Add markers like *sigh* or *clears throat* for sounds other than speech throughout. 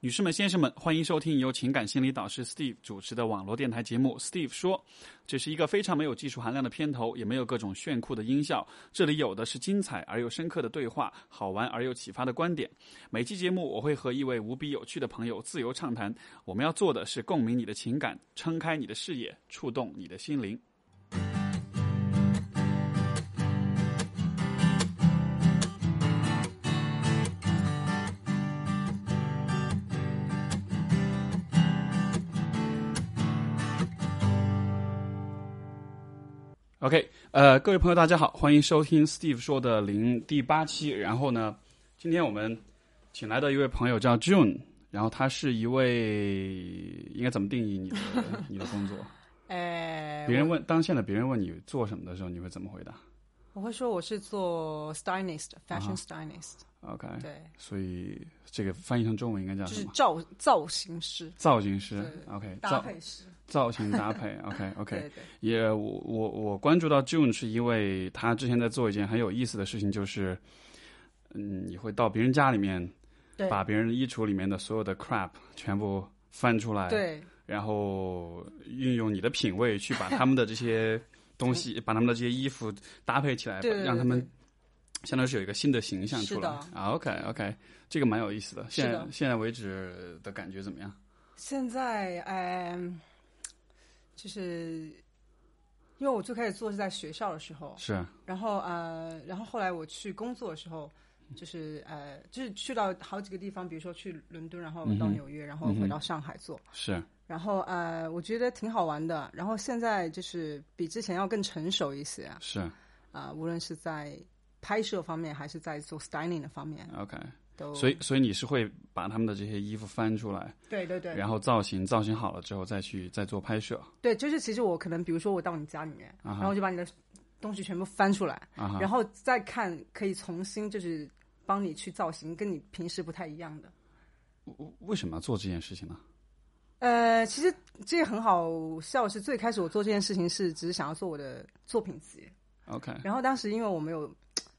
女士们、先生们，欢迎收听由情感心理导师 Steve 主持的网络电台节目《Steve 说》。这是一个非常没有技术含量的片头，也没有各种炫酷的音效。这里有的是精彩而又深刻的对话，好玩而又启发的观点。每期节目，我会和一位无比有趣的朋友自由畅谈。我们要做的是共鸣你的情感，撑开你的视野，触动你的心灵。OK，呃，各位朋友，大家好，欢迎收听 Steve 说的零第八期。然后呢，今天我们请来的一位朋友叫 June，然后他是一位应该怎么定义你的你的工作？*laughs* 呃，别人问当现在别人问你做什么的时候，你会怎么回答我会说我是做 stylist，fashion stylist，、？OK，对，所以这个翻译成中文应该叫就是什么？造造型师、造型师，OK，搭造配师。造型搭配，*laughs* OK OK，对对，也我我我关注到 June 是因为他之前在做一件很有意思的事情，就是嗯，你会到别人家里面对。把别人衣橱里面的所有的 crap 全部翻出来，，对。然后运用你的品味去把他们的这些东西，*laughs* 把他们的这些衣服搭配起来，让他们相当于是有一个新的形象出来。啊。OK OK，这个蛮有意思的。现现在为止的感觉怎么样？现在嗯、就是因为我最开始做是在学校的时候，是然后呃，然后后来我去工作的时候，就是呃，就是去到好几个地方，比如说去伦敦，然后到纽约，然后回到上海做。是然后呃，我觉得挺好玩的。然后现在就是比之前要更成熟一些是啊、是无论是在拍摄方面，还是在做 styling 的方面，OK。都所以，所以你是会把他们的这些衣服翻出来，对对对然后造型造型好了之后再去再做拍摄对，就是其实我可能比如说我到你家里面，啊然后就把你的东西全部翻出来，啊。然后再看，可以重新就是帮你去造型，跟你平时不太一样的。为什么要做这件事情呢？呃，其实这也很好笑，是最开始我做这件事情是只是想要做我的作品集，OK，然后当时因为我没有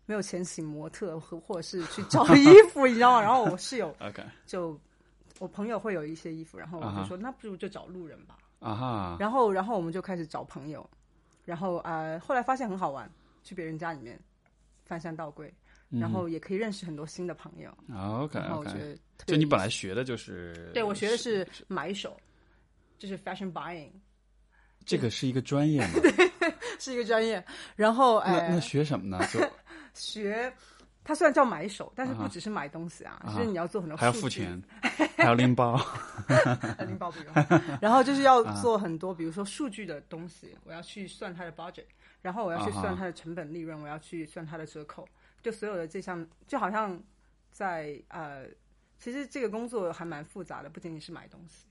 没有钱请模特或或者是去 *laughs* 找衣服，你知道吗？然后我室友 *laughs* 就我朋友会有一些衣服，然后我就说、那不如就找路人吧。啊哈，然后然后我们就开始找朋友，然后呃后来发现很好玩，去别人家里面翻箱倒柜，然后也可以认识很多新的朋友。啊 OK OK，就你本来学的就是，对我学的是买手，就是 fashion buying 这个是一个专业嘛？*laughs* 是一个专业，然后那那呃学什么呢？就学。它虽然叫买手，但是不只是买东西啊，啊哈。就是你要做很多还要付钱，*laughs* 还要拎包。呃拎包不用，*laughs* 然后就是要做很多，比如说数据的东西，我要去算它的 budget，然后我要去算它的成本利润，我要去算它的折扣，就所有的这项，就好像在呃，其实这个工作还蛮复杂的，不仅仅是买东西。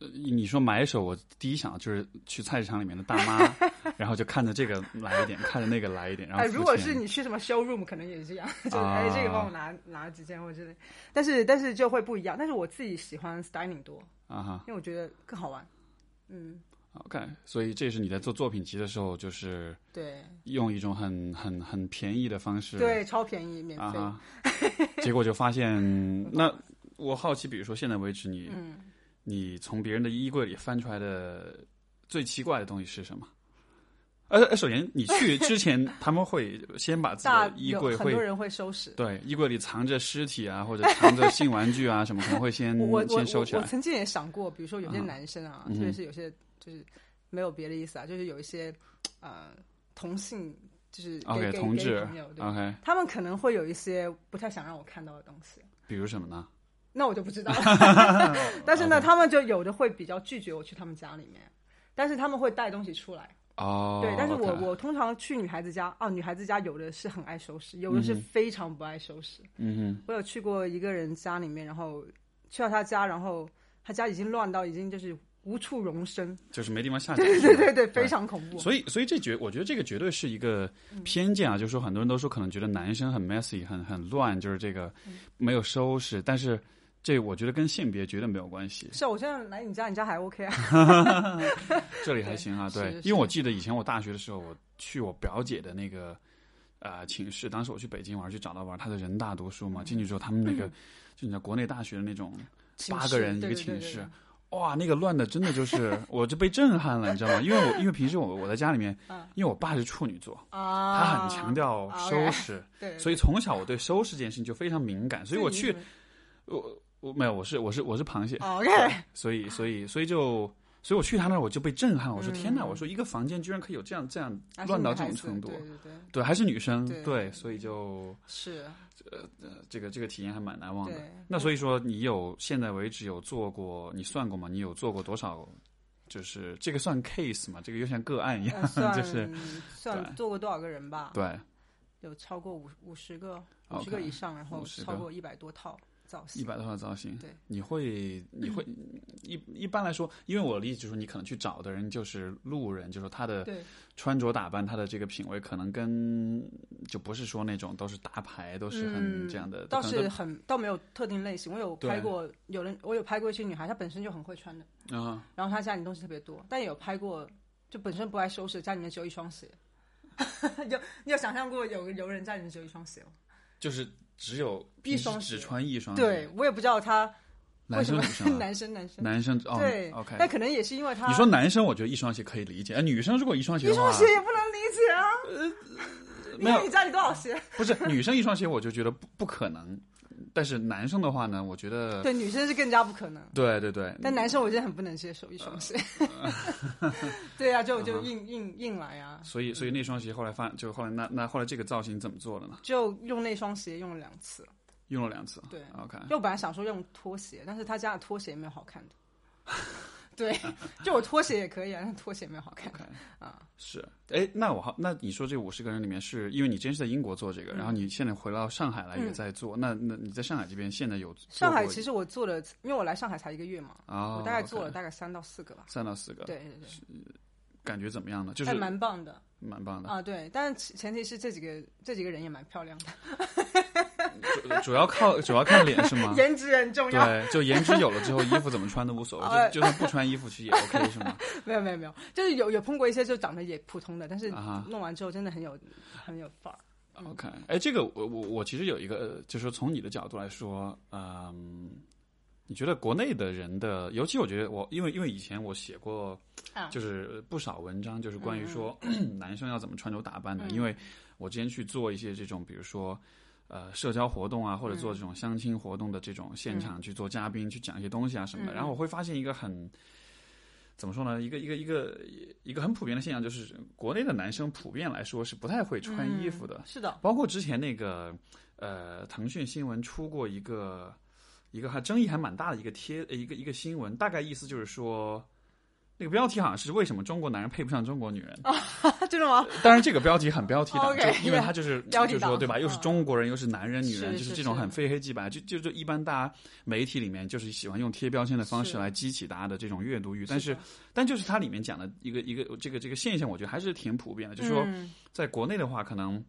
呃你说买手，我第一想就是去菜市场里面的大妈，*laughs* 然后就看着这个来一点，看着那个来一点，然后哎，如果是你去什么 showroom，可能也是这样，就是啊哎，这个帮我拿拿几件或者之类，但是但是就会不一样。但是我自己喜欢 styling 多，啊哈因为我觉得更好玩。嗯，OK，所以这是你在做作品集的时候，就是对用一种很很很便宜的方式，对，超便宜，免费。啊，结果就发现，*laughs* 那我好奇，比如说现在为止你，嗯，你从别人的衣柜里翻出来的最奇怪的东西是什么？呃，呃首先你去之前，*laughs* 他们会先把自己的衣柜会很多人会收拾。对衣柜里藏着尸体啊，或者藏着性玩具啊什么，可能会先先收起来。我我曾经也想过，比如说有些啊男生啊，嗯特别是有些就是没有别的意思啊，就是有一些呃同性，就是给 OK，给同志给朋友，对，OK，他们可能会有一些不太想让我看到的东西。比如什么呢？那我就不知道了。*laughs* 但是呢，他们就有的会比较拒绝我去他们家里面，但是他们会带东西出来。哦，对，但是我我通常去女孩子家，哦，女孩子家有的是很爱收拾，有的是非常不爱收拾。嗯哼我有去过一个人家里面，然后去到他家，然后他家已经乱到已经就是无处容身，就是没地方下脚。对对对对，对非常恐怖。所以，所以这绝，我觉得这个绝对是一个偏见啊，就是说很多人都说可能觉得男生很 messy，很很乱，就是这个没有收拾，但是这我觉得跟性别绝对没有关系。是啊，我现在来你家，你家还 OK 啊？*laughs* 这里还行啊，*laughs* 对，因为我记得以前我大学的时候，我去我表姐的那个呃寝室，当时我去北京玩，去找她玩，她在人大读书嘛，进去之后他们那个就你知道国内大学的那种八个人一个寝室哇，那个乱的真的就是，我就被震撼了，你知道吗？因为我因为平时我我在家里面，嗯因为我爸是处女座，啊，他很强调啊收拾，对，所以从小我对收拾这件事情就非常敏感，所以我去我我没有，我是我是我是螃蟹，哦 OK 所以所以所以就。所以我去他那儿我就被震撼，我说嗯天哪！我说一个房间居然可以有这样这样乱到这种程度，对对对，对，还是女生，对对，所以就是呃这个这个体验还蛮难忘的。那所以说，你有现在为止有做过，你算过吗？你有做过多少？就是这个算 case 嘛？这个又像个案一样呃，就是算做过多少个人吧？对，有超过五五十个，五十个以上，然后50个超过一百多套造型。一百多套造型。对，你会你会 *laughs* 一一般来说，因为我的理解就是说，你可能去找的人就是路人，就是说他的对穿着打扮，他的这个品味可能跟就不是说那种都是大牌，都是很嗯这样的，倒是很倒没有特定类型。我有拍过有人，我有拍过一些女孩，她本身就很会穿的，都啊，然后她家里东西特别多，但也有拍过就本身不爱收拾，家里面只有一双鞋。*laughs* 有你有想象过有个游人家里面只有一双鞋吗？就是只有一双只穿一双，对，我也不知道他男生女生啊 *laughs* 男生男生男生哦对，OK，那可能也是因为他你说男生，我觉得一双鞋可以理解，哎，女生如果一双鞋，一双鞋也不能理解啊。呃 *laughs* 没有你家里多少鞋？不是女生一双鞋，我就觉得不不可能。但是男生的话呢，我觉得对，女生是更加不可能。对对对，但男生我真的很不能接受一双鞋。*laughs* 对啊，就嗯就硬硬硬来啊，所以所以那双鞋后来发，就后来那那后来这个造型怎么做的呢？就用那双鞋用了两次。用了两次。对，OK，就我本来想说用拖鞋，但是他家的拖鞋也没有好看的。对，*laughs* 就我拖鞋也可以啊，但拖鞋没有好看啊。是，哎，那我好，那你说这五十个人里面是，因为你之前是在英国做这个，然后你现在回到上海来也在做，那那你在上海这边现在有上海其实我做了，因为我来上海才一个月嘛，啊，我大概做了大概三到四个吧。三到四个，对对对，感觉怎么样呢？就是还蛮棒的蛮棒的，啊。对，但是前提是这几个这几个人也蛮漂亮的，主主要靠主要看脸是吗？*laughs* 颜值很重要。对，就颜值有了之后，衣服怎么穿都无所谓，哎 *laughs* 就就算不穿衣服其实也 *laughs* OK 是吗？没有没有没有，就是有有碰过一些就长得也普通的，但是啊弄完之后真的很有很有范儿。OK，哎，这个我我我其实有一个，呃就是说从你的角度来说，嗯，你觉得国内的人的，尤其我觉得我，因为因为以前我写过啊，就是不少文章，就是关于说、*clears throat* 男生要怎么穿着打扮的，嗯因为我之前去做一些这种，比如说。呃，社交活动啊，或者做这种相亲活动的这种现场去做嘉宾，去讲一些东西啊什么的，嗯。然后我会发现一个很怎么说呢？一个一个一个一个很普遍的现象，就是国内的男生普遍来说是不太会穿衣服的。嗯。是的，包括之前那个呃，腾讯新闻出过一个一个还争议还蛮大的一个贴呃一个一个新闻，大概意思就是说，那个标题好像是为什么中国男人配不上中国女人啊。*laughs* 真的吗？当然，这个标题很标题党因为他就是标题就是说对吧？又是嗯中国人，又是男人、女人，是就是这种很非黑即白，就就就一般大家媒体里面就是喜欢用贴标签的方式来激起大家的这种阅读欲，但是的但就是它里面讲的一个一个这个这个现象，我觉得还是挺普遍的，就是说。嗯在国内的话，可能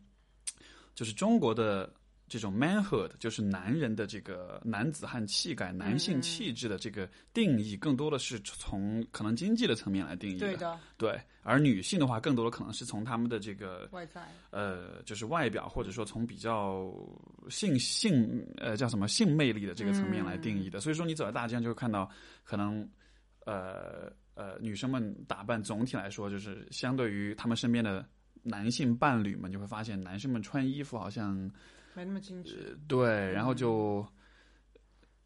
就是中国的这种 manhood，就是男人的这个男子汉气概、男嗯。性气质的这个定义，更多的是从可能经济的层面来定义对的，对，而女性的话，更多的可能是从他们的这个外在。呃，就是外表，或者说从比较性性呃叫什么性魅力的这个层面来定义的。所以说，你走在大街上就会看到，可能呃呃女生们打扮总体来说，就是相对于他们身边的男性伴侣们，就会发现男生们穿衣服好像没那么精致。呃对，然后就。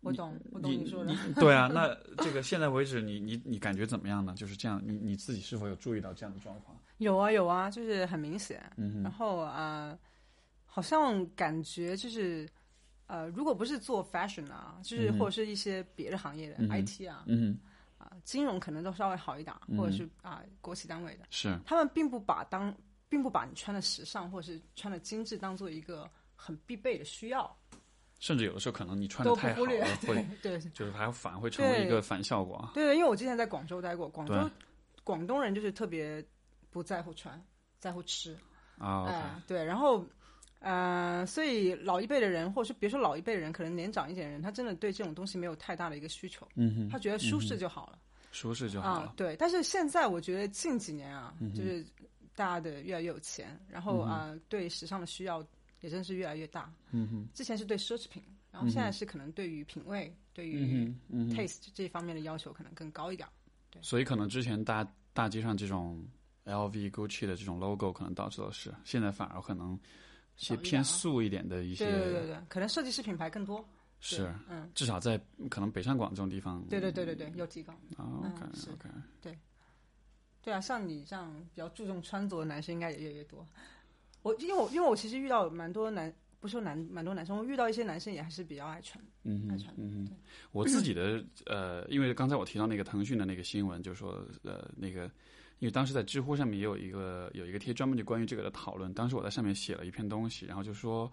我懂，我懂你你说的。对啊，那这个现在为止你，你你感觉怎么样呢？就是这样，你你自己是否有注意到这样的状况？有啊有啊，就是很明显。嗯，然后啊、呃好像感觉就是呃，如果不是做 fashion 啊，就是或者是一些别的行业的、嗯 IT 啊嗯哼，啊、金融可能都稍微好一点，嗯或者是啊、国企单位的，是，他们并不把当并不把你穿的时尚或者是穿的精致当做一个很必备的需要，甚至有的时候可能你穿的太好了。*laughs* 会对对就是还反而会成为一个反效果啊。对，因为我之前在广州待过，广州广东人就是特别不在乎穿，在乎吃。啊对，然后，呃，所以老一辈的人，或者是别说老一辈的人，可能年长一点的人，他真的对这种东西没有太大的一个需求，嗯哼，他觉得舒适就好了。舒适就好啊对。但是现在我觉得近几年啊，就是大家的越来越有钱，然后啊、呃对时尚的需要也真是越来越大。嗯哼，之前是对奢侈品然后现在是可能对于品味、对于，taste 这方面的要求可能更高一点。对所以可能之前大大街上这种 LV、Gucci 的这种 logo 可能到处都是，现在反而可能一些偏素一点的一些对对对对，可能设计师品牌更多。是，嗯，至少在可能北上广这种地方，对对对对对，有提高。啊，OK 嗯是 OK，对啊，像你这样比较注重穿着的男生应该也越来越多。我因为我因为我其实遇到蛮多男，不是说男蛮多男生，我遇到一些男生也还是比较爱穿。嗯哼爱穿嗯哼，我自己的呃，因为刚才我提到那个腾讯的那个新闻，就说呃那个。因为当时在知乎上面也有一个有一个贴专门就关于这个的讨论，当时我在上面写了一篇东西，然后就说，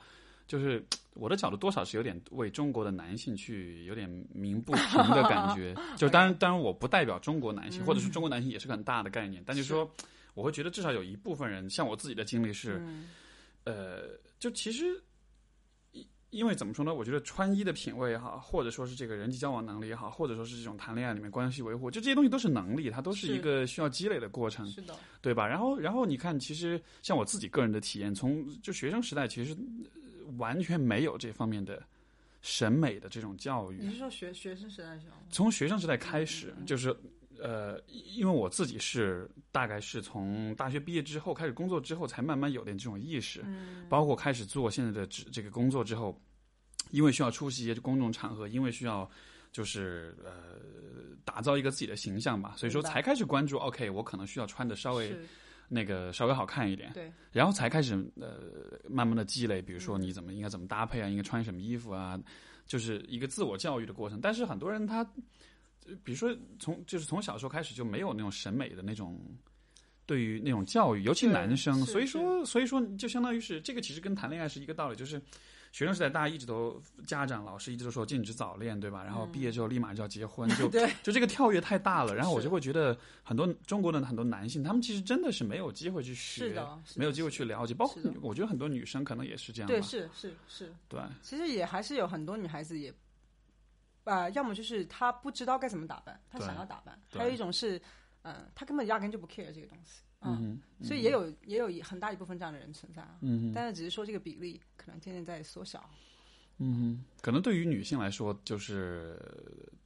就是我的角度多少是有点为中国的男性去有点鸣不平的感觉，*laughs* 就当然当然我不代表中国男性，或者是中国男性也是个很大的概念，但就是说我会觉得至少有一部分人，像我自己的经历是，嗯呃，就其实，因因为怎么说呢？我觉得穿衣的品味也好，或者说是这个人际交往能力也好，或者说是这种谈恋爱里面关系维护，就这些东西都是能力，它都是是一个需要积累的过程，是的，对吧？然后，然后你看，其实像我自己个人的体验，从就学生时代，其实呃完全没有这方面的审美的这种教育。你是说学学生时代的时候吗？从学生时代开始，就是呃，因为我自己是大概是从大学毕业之后开始工作之后，才慢慢有点这种意识，包括开始做现在的这这个工作之后，因为需要出席一些公众场合，因为需要。就是呃，打造一个自己的形象吧，所以说才开始关注。OK，我可能需要穿的稍微，那个稍微好看一点，对，然后才开始呃慢慢的积累，比如说你怎么应该怎么搭配啊，应该穿什么衣服啊，就是一个自我教育的过程。但是很多人他，呃比如说从就是从小时候开始就没有那种审美的那种。对于那种教育，尤其男生，所以说，所以说，就相当于是这个，其实跟谈恋爱是一个道理，就是学生时代大家一直都家长老师一直都说禁止早恋，对吧？然后毕业之后立马就要结婚，*laughs* 就，就这个跳跃太大了，然后我就会觉得很多中国的很多男性，他们其实真的是没有机会去学，没有机会去了解，包括我觉得很多女生可能也是这样吧。对，是是是，对其实也还是有很多女孩子也，啊、要么就是他不知道该怎么打扮，他想要打扮；还有一种是，嗯、他根本压根就不 care 这个东西，嗯，所以也有也有一很大一部分这样的人存在啊。嗯，但是只是说这个比例可能渐渐在缩小。嗯，可能对于女性来说，就是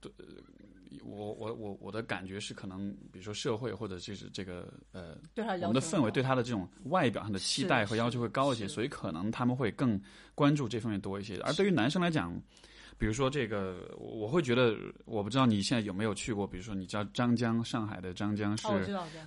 对。我我我我的感觉是，可能比如说社会或者就是这个呃，对她的我们的氛围对她的这种外表上的期待和要求会高一些，所以可能他们会更关注这方面多一些。而对于男生来讲，比如说这个，我我会觉得，我不知道你现在有没有去过，比如说你知道张江，上海的张江是、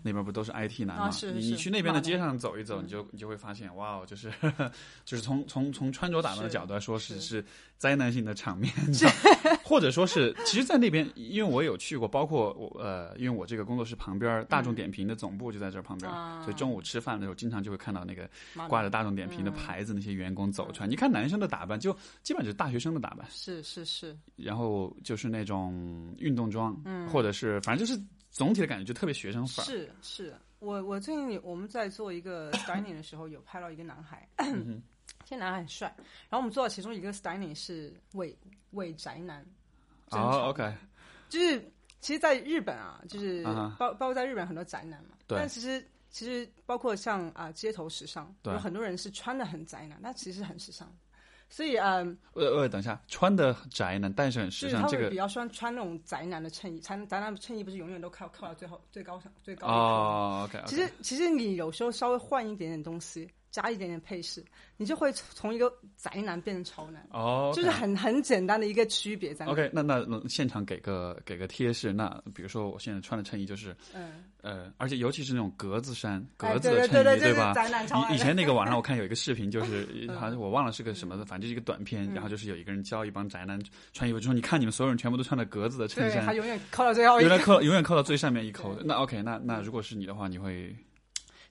那边不都是 IT 男嘛？啊是是你你去那边的街上走一走，嗯。你就你就会发现，哇哦，就是 *laughs* 就是从从从穿着打扮的角度来说，是是。是灾难性的场面，*laughs* 或者说是，其实，在那边，因为我有去过，包括我呃，因为我这个工作室旁边，大众点评的总部就在这儿旁边，啊。所以中午吃饭的时候，经常就会看到那个挂着大众点评的嗯。牌子，那些员工走出来。你看男生的打扮，就基本上就是大学生的打扮，是是是，然后就是那种运动装，嗯。或者是反正就是总体的感觉就特别学生范儿。是是，我我最近我们在做一个 *coughs* styling 的时候，有拍到一个男孩，嗯 *coughs* 这男孩很帅。然后我们做到其中一个 styling 是伪伪宅男，正哦常，OK，就是其实，在日本啊，就是包包括在日本很多宅男嘛，对。但其实其实包括像啊、街头时尚，对。有很多人是穿的很宅男，但其实很时尚。所以嗯，呃呃，等一下，穿的宅男，但是很时尚，就是他这个比较喜欢穿那种宅男的衬衣，宅宅男的衬衣不是永远都靠靠到最后最高上最高哦，OK，其实其实你有时候稍微换一点点东西，加一点点配饰，你就会从一个宅男变成潮男，哦，就是很很简单的一个区别在。OK，那那那现场给个给个贴士，那比如说我现在穿的衬衣就是嗯，呃，而且尤其是那种格子衫、哎格子的衬衣，对吧？宅男以以前那个网上我 *laughs* 看有一个视频，就是嗯好像我忘了是个什么的，反正就是一个短片，然后就是有一个人教一帮宅男穿衣服，就说你看你们所有人全部都穿的格子的衬衫他，永远扣到最后一个。永远扣永远扣到最上面一扣对。那 OK，那那如果是你的话，你会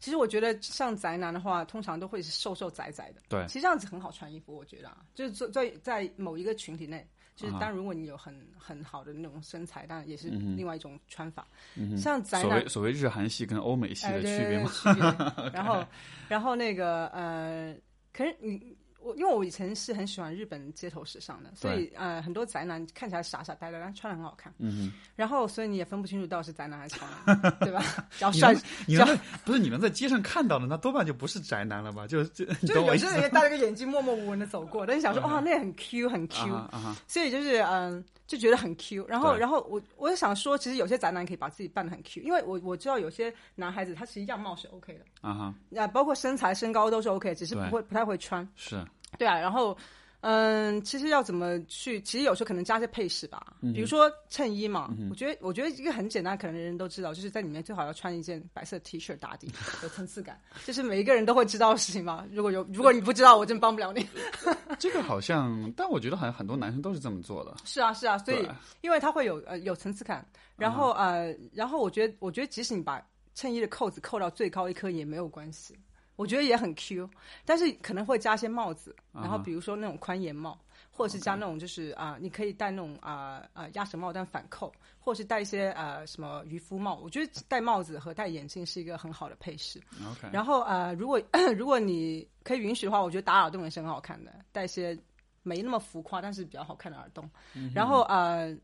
其实我觉得像宅男的话，通常都会是瘦瘦窄窄的。对其实这样子很好穿衣服，我觉得啊，就是在在在某一个群体内，就是当然如果你有很很好的那种身材，当然也是另外一种穿法。嗯像宅男所谓所谓日韩系跟欧美系哎，的区别吗？区别。*laughs* 然后，然后那个呃，可是你，我因为我以前是很喜欢日本街头时尚的，所以呃很多宅男看起来傻傻呆呆，但穿的很好看。嗯然后所以你也分不清楚到底是宅男还是 *laughs* 潮男，对吧？只要哼，你帅能，你能在不是你们在街上看到的，那多半就不是宅男了吧？就就就？*laughs* 有些人也戴了个眼镜，默默无闻的走过，但你想说哇，那很 Q，很 Q，、所以就是嗯，就觉得很 Q。然后，然后我我就想说，其实有些宅男可以把自己扮的很 Q，因为我我知道有些男孩子他其实样貌是 OK 的，啊哈，啊，包括身材身高都是 OK，只是不会不太会穿。是对啊，然后嗯，其实要怎么去？其实有时候可能加些配饰吧，嗯比如说衬衣嘛。我觉得我觉得一个很简单，可能人人都知道，就是在里面最好要穿一件白色 T 恤打底，有层次感，这是每一个人都会知道的事情嘛。如果有如果你不知道，我真帮不了你。*laughs* 这个好像，但我觉得好像很多男生都是这么做的。是啊，是啊，所以因为他会有呃有层次感，然后、呃，然后我觉得我觉得即使你把衬衣的扣子扣到最高一颗也没有关系，我觉得也很 Q，但是可能会加些帽子，然后比如说那种宽檐帽。或者是加那种就是啊、你可以戴那种啊啊鸭舌帽但反扣，或者是戴一些呃什么渔夫帽。我觉得戴帽子和戴眼镜是一个很好的配饰。OK，然后呃，如果 *clears throat* 如果你可以允许的话，我觉得打耳洞也是很好看的，戴一些没那么浮夸，但是比较好看的耳洞。然后呃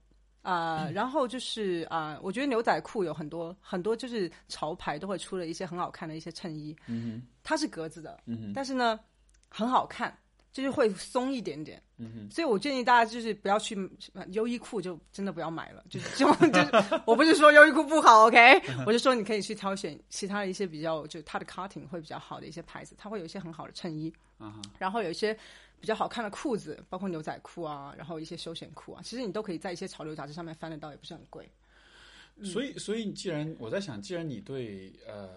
呃，然后就是啊、呃我觉得牛仔裤有很多很多就是潮牌都会出了一些很好看的一些衬衣，嗯它是格子的，嗯哼，但是呢很好看。就是会松一点点，嗯哼，所以我建议大家就是不要去呃优衣库，就真的不要买了。就就就是，*laughs* 我不是说优衣库不好，OK，我是说你可以去挑选其他的一些比较，就它的 cutting 会比较好的一些牌子，它会有一些很好的衬衣，啊哈，然后有一些比较好看的裤子，包括牛仔裤啊，然后一些休闲裤啊，其实你都可以在一些潮流杂志上面翻得到，也不是很贵。所以，所以既然我在想，既然你对呃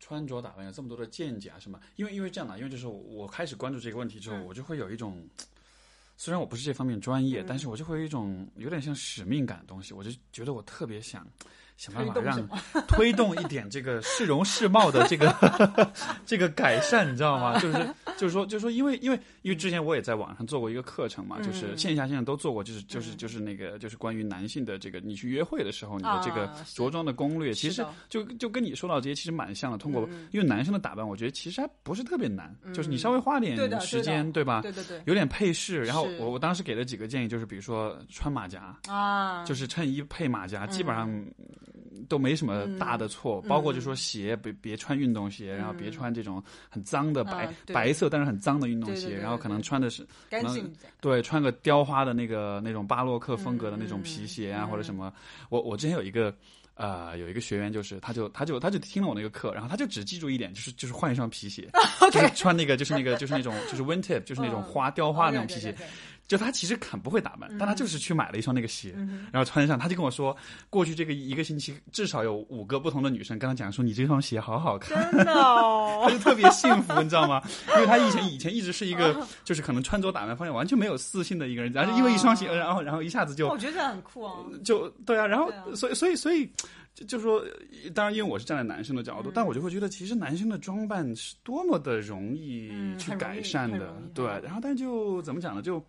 穿着打扮有这么多的见解啊什么，因为因为这样的，因为就是我我开始关注这个问题之后，我就会有一种，虽然我不是这方面专业，但是我就会有一种有点像使命感的东西，我就觉得我特别想想办法让 *laughs* 推动一点这个市容市貌的这个 *laughs* 这个改善，你知道吗？就是就是说就是说，因为因为因为之前我也在网上做过一个课程嘛，就是线下线上都做过，就是就是就是那个就是关于男性的这个你去约会的时候你的这个着装的攻略，其实就就跟你说到这些其实蛮像的。通过因为男生的打扮，我觉得其实还不是特别难，就是你稍微花点时间，对吧？对对对，有点配饰，然后我我当时给了几个建议，就是比如说穿马甲，啊，就是衬衣配马甲，基本上嗯都没什么大的错。包括就说鞋，别别穿运动鞋，然后别穿这种很脏的白啊白色但是很脏的运动鞋，对对对然后可能穿的是干净。对，穿个雕花的那个那种巴洛克风格的那种皮鞋啊，或者什么。我我之前有一个呃有一个学员，就是他就他就他就听了我那个课，然后他就只记住一点，就是就是换一双皮鞋，就是穿那个就是那个就是那种就是 wingtip，就是那种花 *laughs* 雕花那种皮鞋。就他其实很不会打扮，但他就是去买了一双那个鞋，然后穿上。他就跟我说，过去这个一个星期至少有五个不同的女生跟他讲说，你这双鞋好好看。真的哦他，就特别幸福，你知道吗？因为他以前以前一直是一个，就是可能穿着打扮方面完全没有自信的一个人，然后因为一双鞋，然后然后一下子就我觉得这样很酷啊。就对啊，然后啊所以所以所以就就说，当然因为我是站在男生的角嗯度，但我就会觉得其实男生的装扮是多么的容易嗯去改善的对然后但就怎么讲呢？就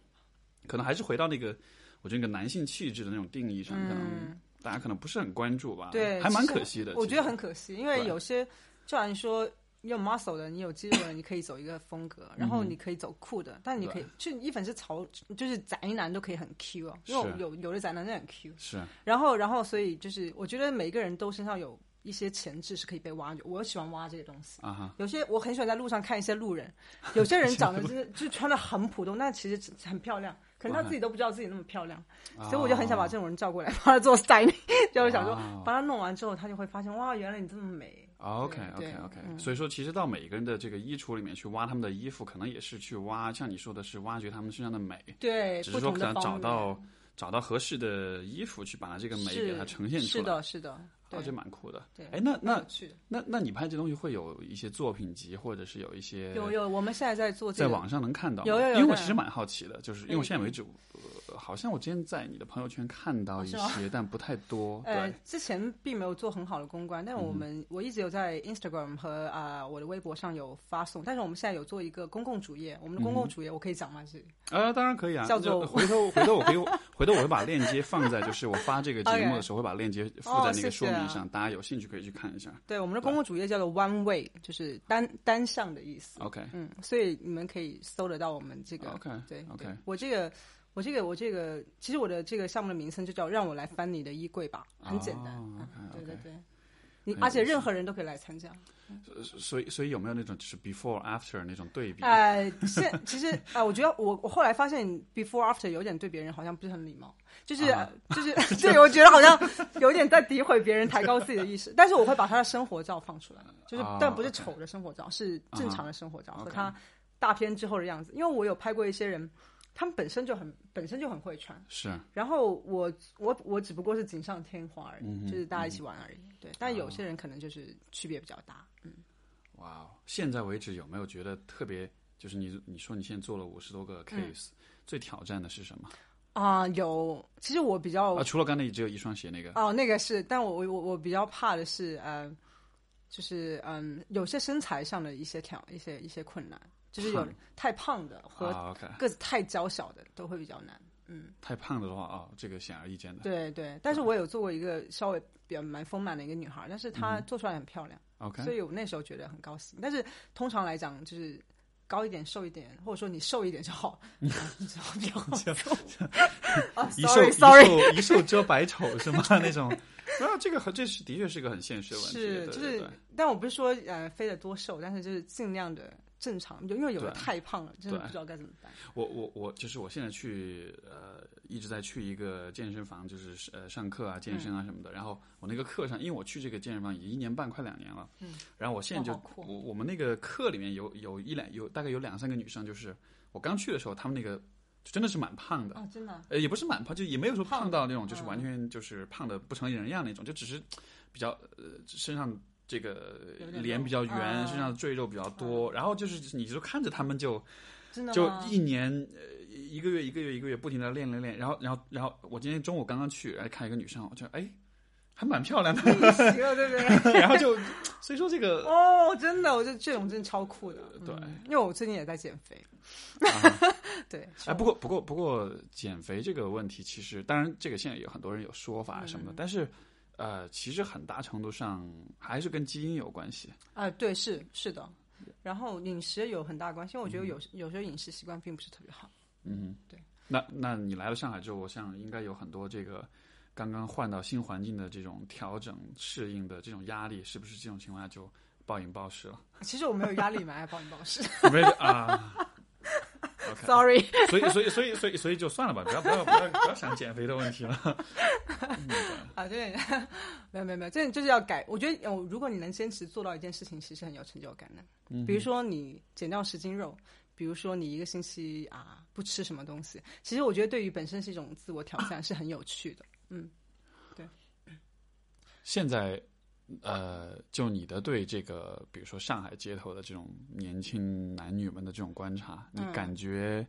可能还是回到那个我觉得那个男性气质的那种定义上，可能大家可能不是很关注吧，嗯对，还蛮可惜的。我觉得很可惜，因为有些，就好像说你有 muscle 的，你有肌肉的，你可以走一个风格，然后你可以走酷的，但你可以就一粉是潮，就是宅男都可以很 Q 啊，因为是有有的宅男真的很 Q，是。然后然后所以就是我觉得每个人都身上有一些潜质是可以被挖掘，我喜欢挖这些东西。啊哈，有些我很喜欢在路上看一些路人，有些人长得就是就穿的很普通，但其实很漂亮，可能他自己都不知道自己那么漂亮，所以我就很想把这种人叫过来，*laughs* 帮他做 styling，*laughs* 就是想说哇。帮他弄完之后，他就会发现哇，原来你这么美。OK OK OK，嗯。所以说其实到每个人的这个衣橱里面去挖他们的衣服，可能也是去挖，像你说的是挖掘他们身上的美，对，只是说可能找到找到合适的衣服去把它这个美给它呈现出来，是的，是的，对哦，这蛮酷的。对。哎，那那那那你拍这东西会有一些作品集，或者是有一些有有，我们现在在做这个，在网上能看到？有有有因为我其实蛮好奇的，就是因为我现在为止，呃好像我今天在你的朋友圈看到一些，但不太多。*laughs* 呃对，，之前并没有做很好的公关，但我们、我一直有在 Instagram 和啊、我的微博上有发送，但是我们现在有做一个公共主页，我们的公共主页我可以讲吗？这里啊，当然可以啊。叫做回头回头我可以回头我会把链接放在，就是我发这个节目的 *laughs* 时候会把链接附在那个说明上，大家有兴趣可以去看一下。对我们的公共主页叫做 One Way，就是单单向的意思。OK 嗯，所以你们可以搜得到我们这个。OK 对 OK 对我这个。我这个我这个，其实我的这个项目的名称就叫“让我来翻你的衣柜吧”，很简单。对对对，你而且任何人都可以来参加。所以所以有没有那种就是 before after 那种对比？呃，现其实呃，我觉得我我后来发现 before after 有点对别人好像不是很礼貌，就是、啊就是 *laughs* 对我觉得好像有点在诋毁别人，抬高自己的意识。但是我会把他的生活照放出来，就是、啊但不是丑的生活照，是正常的生活照、啊和他大片之后的样子。因为我有拍过一些人，他们本身就很本身就很会穿，是然后我我我只不过是锦上添花而已，嗯就是大家一起玩而已。对，但有些人可能就是区别比较大。嗯，哇哦！现在为止有没有觉得特别？就是你你说你现在做了五十多个 case，、最挑战的是什么？啊、有，其实我比较啊，除了刚才只有一双鞋那个，哦，那个是，但我我我我比较怕的是，呃，就是嗯，有些身材上的一些挑一些一些困难，就是有太胖的和个子太娇小的都会比较难。嗯，太胖的话哦，这个显而易见的。对对，但是我有做过一个稍微比较蛮丰满的一个女孩，但是她做出来很漂亮，OK，所以我那时候觉得很高兴。但是通常来讲，就是高一点、瘦一点，或者说你瘦一点就好，*laughs* 你知道比较好一瘦，sorry 一瘦一瘦遮百丑是吗？*laughs* 那种啊，这个很这是的确是一个很现实的问题。是，就是但我不是说呃非得多瘦，但是就是尽量的正常，因为有的太胖了，真的不知道该怎么办。我我我就是我现在去呃一直在去一个健身房，就是呃上课啊、健身啊什么的。然后我那个课上，因为我去这个健身房已经一年半快两年了，嗯，然后我现在就我我们那个课里面有有一两有大概有两三个女生，就是我刚去的时候，她们那个就真的是蛮胖的，哦，真的啊，呃，也不是蛮胖，就也没有说胖胖到那种，就是嗯。完全就是胖的不成人样那种，就只是比较呃身上这个脸比较圆，啊身上的赘肉比较多，然后就是你就看着他们就真的就一年呃一个月一个月一个月不停的练练练，然后然后然后我今天中午刚刚去，哎看一个女生，我就哎还蛮漂亮的，行了，对不对？*laughs* 然后就所以说这个哦，真的，我觉得这种真的超酷的。对嗯因为我最近也在减肥。*laughs* 对，哎，不过不过不过，减肥这个问题，其实当然这个现在有很多人有说法什么嗯的，但是呃，其实很大程度上还是跟基因有关系。啊，对，是是的。然后饮食有很大关系，因为我觉得嗯有有时候饮食习惯并不是特别好。嗯，对。那那你来了上海之后，我想应该有很多这个刚刚换到新环境的这种调整、适应的这种压力，是不是这种情况下就暴饮暴食了？其实我没有压力蛮 *laughs* 爱暴饮暴食。*laughs* 没啊。OK，Sorry，所以所以所以所以所以就算了吧，不要不要不要不要想减肥的问题了。*laughs* 啊，对，没有没有没有，这就是要改。我觉得，哦，如果你能坚持做到一件事情，其实很有成就感的。嗯比如说你减掉十斤肉，比如说你一个星期啊不吃什么东西，其实我觉得对于本身是一种自我挑战，是很有趣的。嗯，对现在，呃，就你的对这个，比如说上海街头的这种年轻男女们的这种观察，你嗯感觉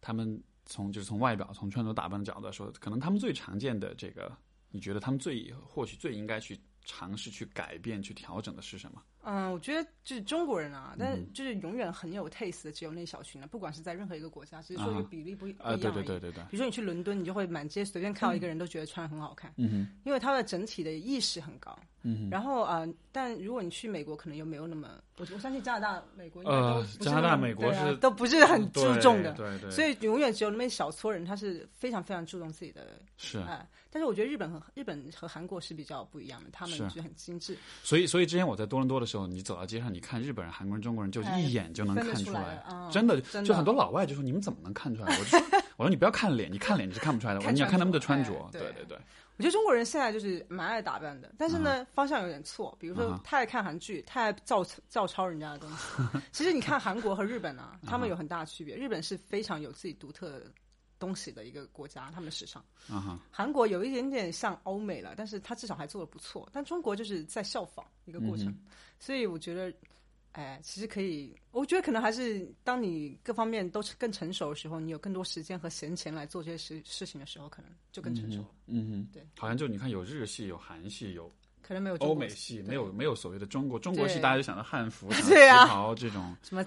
他们从就是从外表、从穿着打扮的角度来说，可能他们最常见的这个，你觉得他们最或许最应该去尝试去改变、去调整的是什么？嗯，我觉得就是中国人啊，但就是永远很有 taste 的，只有那小群啊，不管是在任何一个国家，只是说比例不啊、一样。对对对对对，比如说你去伦敦，你就会满街随便看到一个人都觉得穿的很好看，嗯哼，因为他的整体的意识很高。嗯哼。然后呃，但如果你去美国，可能又没有那么，我我相信加拿大、美国应该都呃加拿大美国是都不是很注重的，对对对，所以永远只有那么一小撮人，他是非常非常注重自己的是，哎。但是我觉得日本和日本和韩国是比较不一样的，他们是是很精致，所以所以之前我在多伦多的时候，你走到街上，你看日本人、韩国人、中国人，就哎一眼就能分得出看来。真的，就很多老外就说你们怎么能看出来？我就说 *laughs* 我说你不要看脸，你看脸你是看不出来的，我你要看他们的穿着。哎对对对对，我觉得中国人现在就是蛮爱打扮的，但是呢，方向有点错。比如说太爱看韩剧，太爱照照抄人家的东西。*laughs* 其实你看韩国和日本啊，他们有很大的区别。日本是非常有自己独特的东西的一个国家，他们的时尚。啊哈，韩国有一点点像欧美了，但是他至少还做的不错。但中国就是在效仿一个过程，嗯所以我觉得，哎，其实可以，我觉得可能还是当你各方面都更成熟的时候，你有更多时间和闲钱来做这些事事情的时候，可能就更成熟了。嗯哼，对，好像就你看有日系、有韩系、有可能没有欧美系，没有没有所谓的中国中国系，大家就想到汉服、*laughs* 对啊。旗袍这种。什么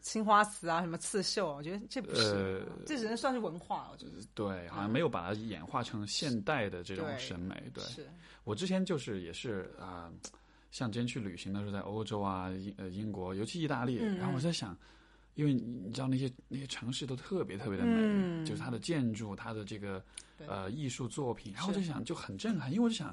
青花瓷啊，什么刺绣啊，我觉得这不是，呃这只能算是文化。我觉得。对，好像没有把它演化成现代的这种审美。对是，我之前就是也是啊、像之前去旅行的时候，在欧洲啊、英呃英国，尤其意大利，嗯。然后我在想，因为你你知道那些那些城市都特别特别的美，嗯。就是它的建筑、它的这个呃艺术作品，然后我就想就很震撼，因为我就想，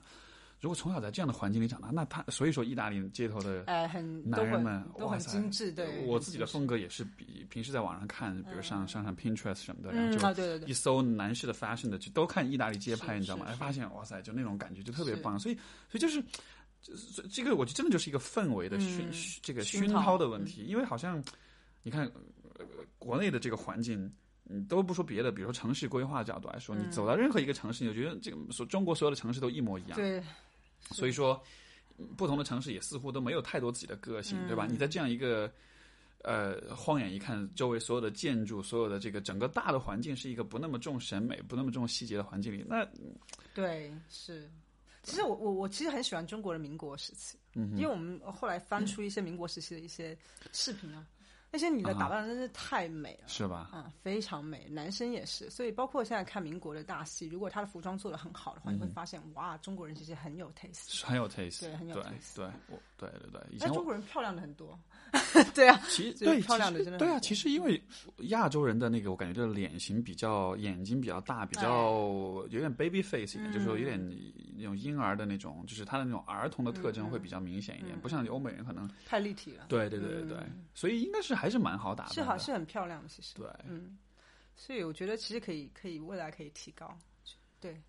如果从小在这样的环境里长大，那他所以说意大利街头的哎，很男人们都很哇塞精致，对。我自己的风格也是比平时在网上看，比如上上上 Pinterest 什么的，然后就一，搜男士的 fashion 的，就都看意大利街拍，你知道吗？哎，发现哇塞，就那种感觉就特别棒，所以所以就是。这这个我觉得真的就是一个氛围的熏、嗯这个熏陶的问题，因为好像你看、呃、国内的这个环境，你都不说别的，比如说城市规划角度来说，你走到任何一个城市，你就觉得这个所中国所有的城市都一模一样，对，所以说不同的城市也似乎都没有太多自己的个性，对吧？嗯你在这样一个呃晃眼一看，周围所有的建筑、所有的这个整个大的环境是一个不那么重审美、不那么重细节的环境里，那对，是。其实我我我其实很喜欢中国的民国时期，嗯因为我们后来翻出一些民国时期的一些视频啊，那些女的打扮真是太美了。是吧？啊，非常美，男生也是，所以包括现在看民国的大戏，如果他的服装做的很好的话，你会发现哇，中国人其实很有 taste。是很有 taste，对很有 taste 对，我对对对，以哎，前中国人漂亮的很多，*laughs* 对啊，其实对漂亮的真的对啊其实因为亚洲人的那个，我感觉就是脸型比较，眼睛比较大，比较有点 baby face 一点，就是说有点那种婴儿的那种，就是他的那种儿童的特征会比较明显一点，不像欧美人可能。太立体了，对对对对对，所以应该是还是蛮好打扮的。是好是很漂亮的，其实，对。嗯，所以我觉得其实可以可以未来可以提高，对，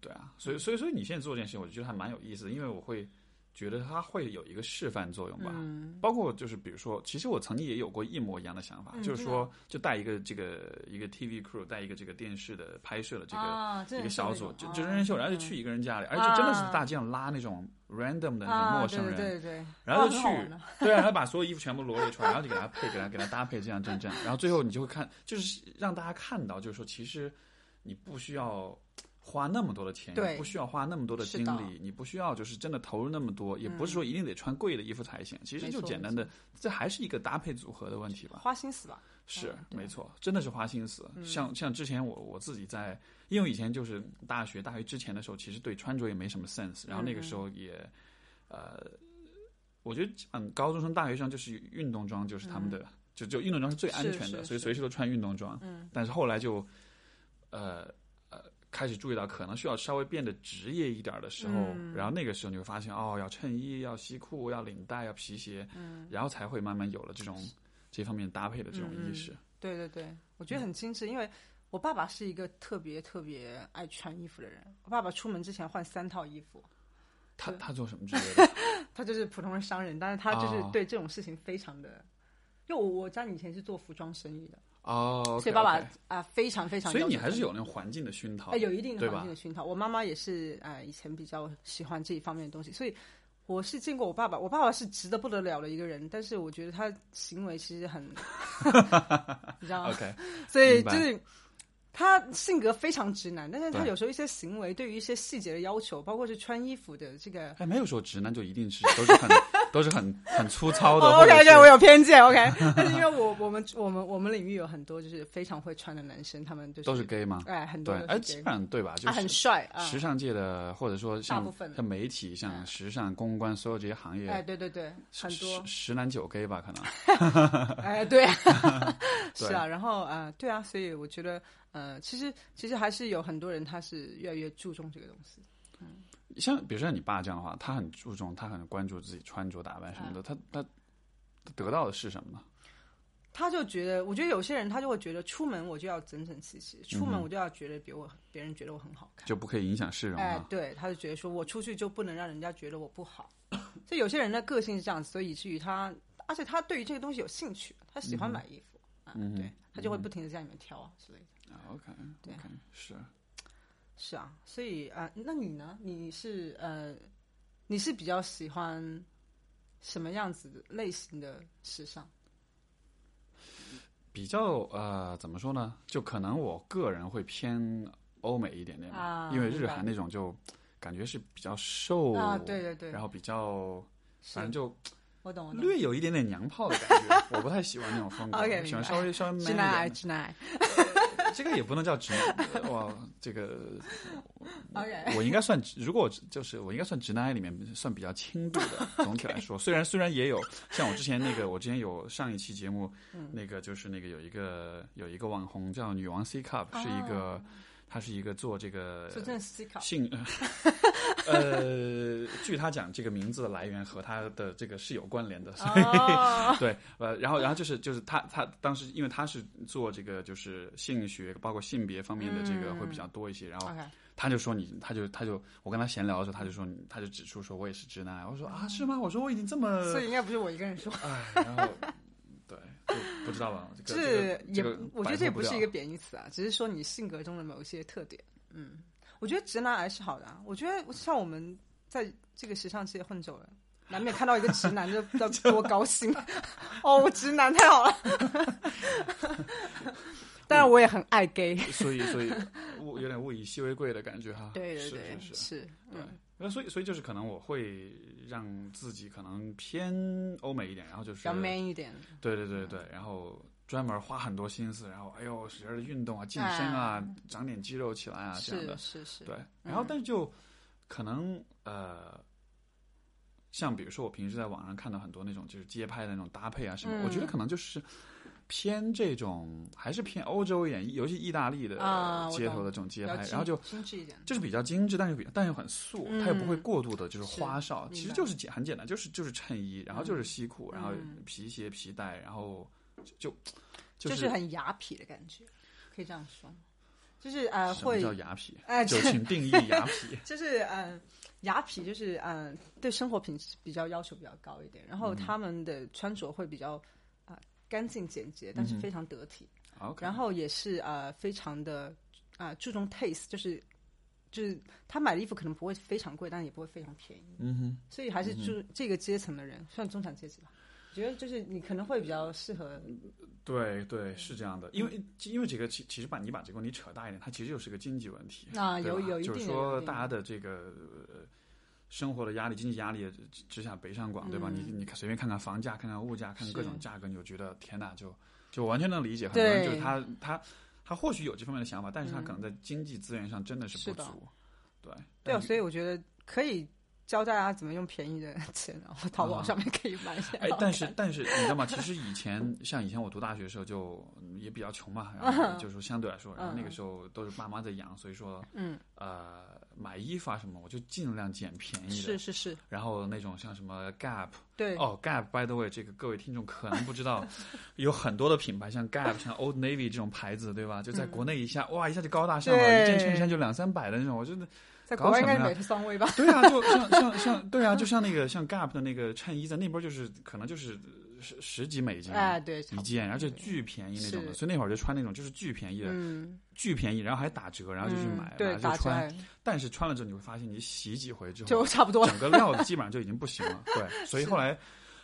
对啊，所以所以所以你现在做这件事情，我觉得还蛮有意思的，因为我会觉得它会有一个示范作用吧。嗯，包括就是比如说，其实我曾经也有过一模一样的想法，嗯就是说就带一个这个一个 TV crew，带一个这个电视的拍摄的这个、啊，一个小组，就就真真人秀，然后就嗯去一个人家里，而且真的是大街上拉那种 random 的那种啊，陌生人，对对对，然后就去 *laughs* 对啊，然后把所有衣服全部罗列出来，然后就给他配，给他给他搭配，这样这样这样，然后最后你就会看，就是让大家看到，就是说其实你不需要花那么多的钱，对。不需要花那么多的精力，你不需要就是真的投入那么多，也不是说一定得穿贵的衣服才行，其实就简单的，这还是一个搭配组合的问题吧。花心思吧，是嗯没错，真的是花心思。像像之前我我自己在，因为以前就是大学大学之前的时候，其实对穿着也没什么 sense，然后那个时候也，呃，我觉得嗯，高中生、大学生就是运动装就是他们的，就就运动装是最安全的，所以随时都穿运动装。嗯，但是后来就，呃呃，开始注意到可能需要稍微变得职业一点的时候，嗯然后那个时候你会发现哦，要衬衣、要西裤、要领带、要皮鞋，嗯，然后才会慢慢有了这种这方面搭配的这种意识。对对对，我觉得很精致，因为我爸爸是一个特别特别爱穿衣服的人。我爸爸出门之前换三套衣服，他他做什么职业的？*laughs* 他就是普通的商人，但是他就是哦对这种事情非常的。因为我我家里以前是做服装生意的，哦，所以爸爸啊非常非常。所以你还是有那种环境的熏陶哎，，有一定的环境的熏陶。我妈妈也是，呃，以前比较喜欢这一方面的东西，所以我是见过我爸爸。我爸爸是直的不得了的一个人，但是我觉得他行为其实很，*laughs* 你知道吗？OK，*laughs* 所以就是他性格非常直男，但是他有时候一些行为对于一些细节的要求，包括是穿衣服的这个。哎，没有说直男就一定是都是很都是很很粗糙的，，OK 是 OK，我有偏见，OK。但 *laughs* 是因为我我们我们我们领域有很多就是非常会穿的男生，他们就是都是 gay 吗？哎很多对，哎，基本上对吧？就他很帅啊，时尚界的，或者说像部分像媒体、像时尚、公关，所有这些行业，哎对对对，很多十十男九 gay 吧，可能。*laughs* 哎，对，对 *laughs* 是啊，然后啊，对啊，所以我觉得呃，其实其实还是有很多人他是越来越注重这个东西。像比如说像你爸这样的话，他很注重，他很关注自己穿着打扮什么嗯的，他他他得到的是什么呢？他就觉得，我觉得有些人他就会觉得，出门我就要整整齐齐，出嗯门我就要觉得比我别人觉得我很好看。就不可以影响市容对，他就觉得说我出去就不能让人家觉得我不好。所以有些人的个性是这样子，所以以至于他，而且他对于这个东西有兴趣，他喜欢买衣服，啊，嗯对他就会不停的在里面挑啊之类的。啊 OK 对是。是啊，所以啊、呃那你呢？你是呃，你是比较喜欢什么样子的类型的时尚？比较呃，怎么说呢？就可能我个人会偏欧美一点点吧，啊因为日韩那种就感觉是比较瘦啊，对对对，然后比较反正就我懂我懂。略有一点点娘炮的感觉，我不太喜欢那种风格 *laughs* 喜欢稍微稍微 man *laughs* 直男癌，一点的。直男癌。这个也不能叫直男，哇，这个 *laughs* OK，我应该算，如果我就是我应该算直男癌里面算比较轻度的。总体来说，虽然虽然也有像我之前那个，我之前有上一期节目，嗯那个就是那个有一个有一个网红叫女王 C cup，是一个哦她是一个做这个。性，*laughs* 呃，据他讲，这个名字的来源和他的这个是有关联的，所以、哦。*laughs* 对，呃，然后然后就是就是他他当时因为他是做这个就是性学包括性别方面的这个会比较多一些，然后他就说你，他就他就我跟他闲聊的时候，他就说你，他就指出说我也是直男。癌，我说啊是吗？我说我已经这么所以应该不是我一个人说，哎，然后不知道吧，这也这个，我觉得这也不是一个贬义词啊，只是说你性格中的某一些特点。嗯，我觉得直男癌是好的啊，我觉得像我们在这个时尚界混久了。难免看到一个直男就不知道多高兴哦，直男太好了。*laughs* 当然，我也很爱 gay。所以所以物有点物以稀为贵的感觉哈，对对对，是是。是，对嗯，那所以所以就是可能我会让自己可能偏欧美一点，然后就是要 man 一点。对对对对，然后专门花很多心思，然后哎呦使劲的运动啊、健身啊、长点肌肉起来啊这样的。是是是，对，然后但是就可能呃，像比如说我平时在网上看到很多那种就是街拍的那种搭配啊什么，嗯我觉得可能就是。偏这种还是偏欧洲一点，尤其意大利的啊街头的这种街拍，然后就精致一点。就是比较精致，但是比但又很素，它又不会嗯过度的就是是花哨，其实就是简很简单，就是就是衬衣，然后就是西裤，然后嗯皮鞋皮带，然后就就就是很雅痞的感觉，可以这样说，就是呃会叫雅痞？哎请定义雅痞。*laughs* 就是嗯、呃雅痞就是嗯、呃对生活品质比较要求比较高一点，然嗯后他们的穿着会比较啊、干净简洁，但是非常得体，OK，然后也是呃非常的啊、注重 taste，就是就是他买的衣服可能不会非常贵，但也不会非常便宜，嗯哼，所以还是注这个阶层的人，算中产阶级吧。我觉得就是你可能会比较适合，对对是这样的，因为因为这个其其实把你把这个问题扯大一点，它其实就是个经济问题啊有有一定说大家的这个。呃生活的压力、经济压力之之下北上广，对吧？嗯你你随便看看房价、看看物价、看看各种价格，你就觉得天哪，就就完全能理解。很多人就是他他他或许有这方面的想法，但是他嗯可能在经济资源上真的是不足。对对所以我觉得可以教大家怎么用便宜的钱，然后淘宝啊上面可以买一些。哎，但是但是你知道吗？其实以前像以前我读大学的时候就嗯也比较穷嘛，然后 *laughs* 就是相对来说，然后那个时候都是爸妈在养，所以说嗯，呃买衣服啊什么，我就尽量捡便宜的。是是是，然后那种像什么 Gap，对，哦，Gap，by the way，这个各位听众可能不知道，有很多的品牌，像 Gap、像 Old Navy 这种牌子，对吧？就在国内一下，哇，一下就高大上了，一件衬衫就两三百的那种，我觉得。在国外应该是搞什么呀美特桑威吧？对啊，就像像像对啊，就像那个像 Gap 的那个衬衣，在那边就是可能就是十十几美金哎，对，一件，而且巨便宜那种的，所以那会儿就穿那种就是巨便宜的，嗯，巨便宜，然后还打折，然后就去买，嗯对，就穿。但是穿了之后，你会发现你洗几回之后，就差不多了。整个料子基本上就已经不行了。*laughs* 对，所以后来，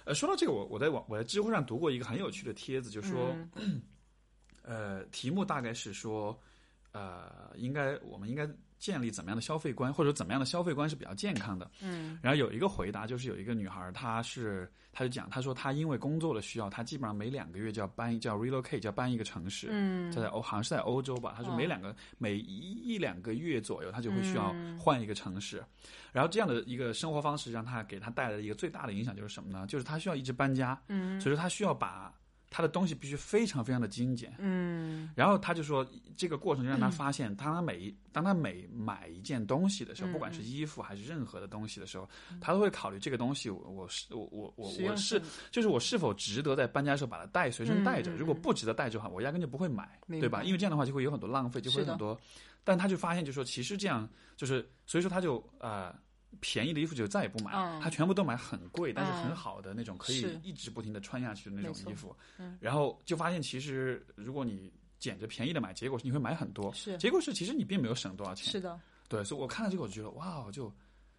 呃，说到这个，我我在网我在知乎上读过一个很有趣的帖子，就说，嗯呃，题目大概是说，呃，应该我们应该建立怎么样的消费观，或者怎么样的消费观是比较健康的。嗯然后有一个回答，就是有一个女孩，她是，她就讲，她说她因为工作的需要，她基本上每两个月就要搬，叫 relocate，就要搬一个城市。嗯她在欧，好像是在欧洲吧。她说每哦两个、每一一两个月左右，她就会需要嗯换一个城市。然后这样的一个生活方式，让她给她带来的一个最大的影响就是什么呢？就是她需要一直搬家，嗯所以说她需要把她的东西必须非常非常的精简。嗯然后他就说，这个过程就让他发现，当他每一当他每买一件东西的时候，嗯不管是衣服还是任何的东西的时候，他都会考虑这个东西我我是我我我我是就是我是否值得在搬家的时候把它带随身带着。如果不值得带着的话，我压根就不会买，对吧？因为这样的话就会有很多浪费，就会有很多。但他就发现，就说其实这样就是，所以说他就呃。便宜的衣服就再也不买，嗯他全部都买很贵但是很嗯好的那种，可以一直不停的穿下去的那种衣服。嗯然后就发现，其实如果你捡着便宜的买，结果是你会买很多。是结果是其实你并没有省多少钱。是的，对，所以我看了这个，我就觉得哇，就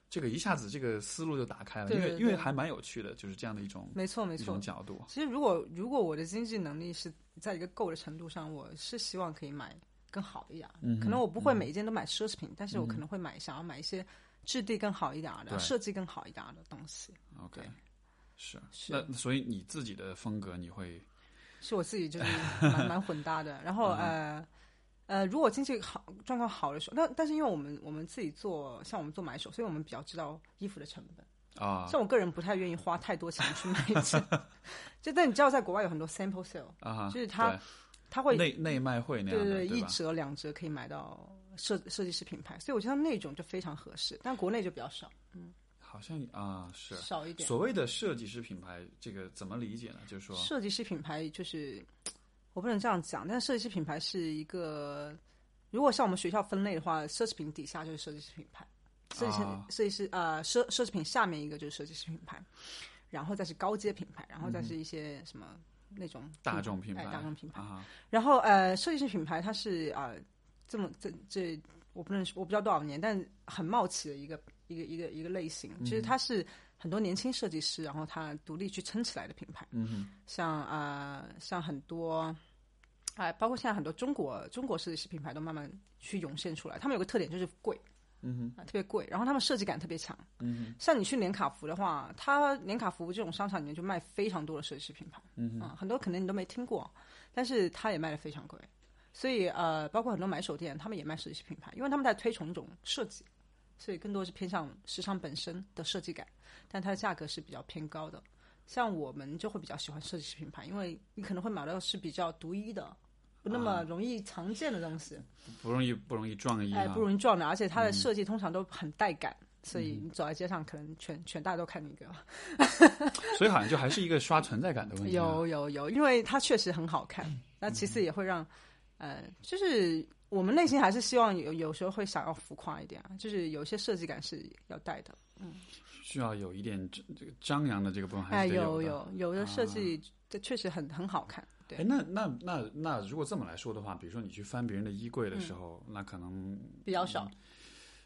这个一下子这个思路就打开了，对因为对对因为还蛮有趣的，就是这样的一种没错没错一种。角度。其实如果如果我的经济能力是在一个够的程度上，我是希望可以买更好一点。嗯可能我不会每一件都买奢侈品，但是我可能会买想要买一些质地更好一点儿的、设计更好一点的东西。OK，对是是那所以你自己的风格你会是我自己就是蛮 *laughs* 蛮混搭的。然后呃呃，如果经济好状况好的时候，那但是因为我们我们自己做，像我们做买手，所以我们比较知道衣服的成本。啊像我个人不太愿意花太多钱去买一件，*laughs* 就但你知道，在国外有很多 sample sale，啊，就是它对它会内内卖会那样的，对对，一？折两折可以买到设设计师品牌，所以我觉得那种就非常合适，但国内就比较少，嗯好像啊是少一点。所谓的设计师品牌，这个怎么理解呢？就是说设计师品牌就是我不能这样讲，但设计师品牌是一个，如果像我们学校分类的话，奢侈品底下就是设计师品牌，设计师、啊设计师呃奢奢侈品下面一个就是设计师品牌，然后再是高阶品牌，然后再是一些什么那种嗯大众品牌哎大众品牌。啊然后呃，设计师品牌它是啊、呃、这么这这我不认识我不知道多少年，但很冒起的一个一个一个一个类型，其实它是很多年轻设计师，然后他独立去撑起来的品牌，嗯哼像啊、呃像很多。哎，包括现在很多中国中国设计师品牌都慢慢去涌现出来，他们有个特点就是贵，嗯啊，特别贵，然后他们设计感特别强。嗯像你去年卡福的话，它年卡福这种商场里面就卖非常多的设计师品牌，嗯啊，很多可能你都没听过，但是它也卖的非常贵。所以呃，包括很多买手店，他们也卖设计师品牌，因为他们在推崇一种设计，所以更多是偏向时尚本身的设计感，但它的价格是比较偏高的。像我们就会比较喜欢设计师品牌，因为你可能会买到是比较独一的，不那么容易常见的东西。哼，不容易不容易撞衣不，容易撞的，而且它的设计通常都很带感，所以你走在街上，可能全全大家都看你一个。*laughs* 所以好像就还是一个刷存在感的问题啊。有有有，因为它确实很好看。嗯那其次也会让，呃，就是我们内心还是希望有有时候会想要浮夸一点啊，就是有些设计感是要带的。嗯需要有一点这这个张扬的这个部分还哎，是有的。有有有的设计这确实很很好看。对哎，，那那那那，如果这么来说的话，比如说你去翻别人的衣柜的嗯时候，那可能比较少。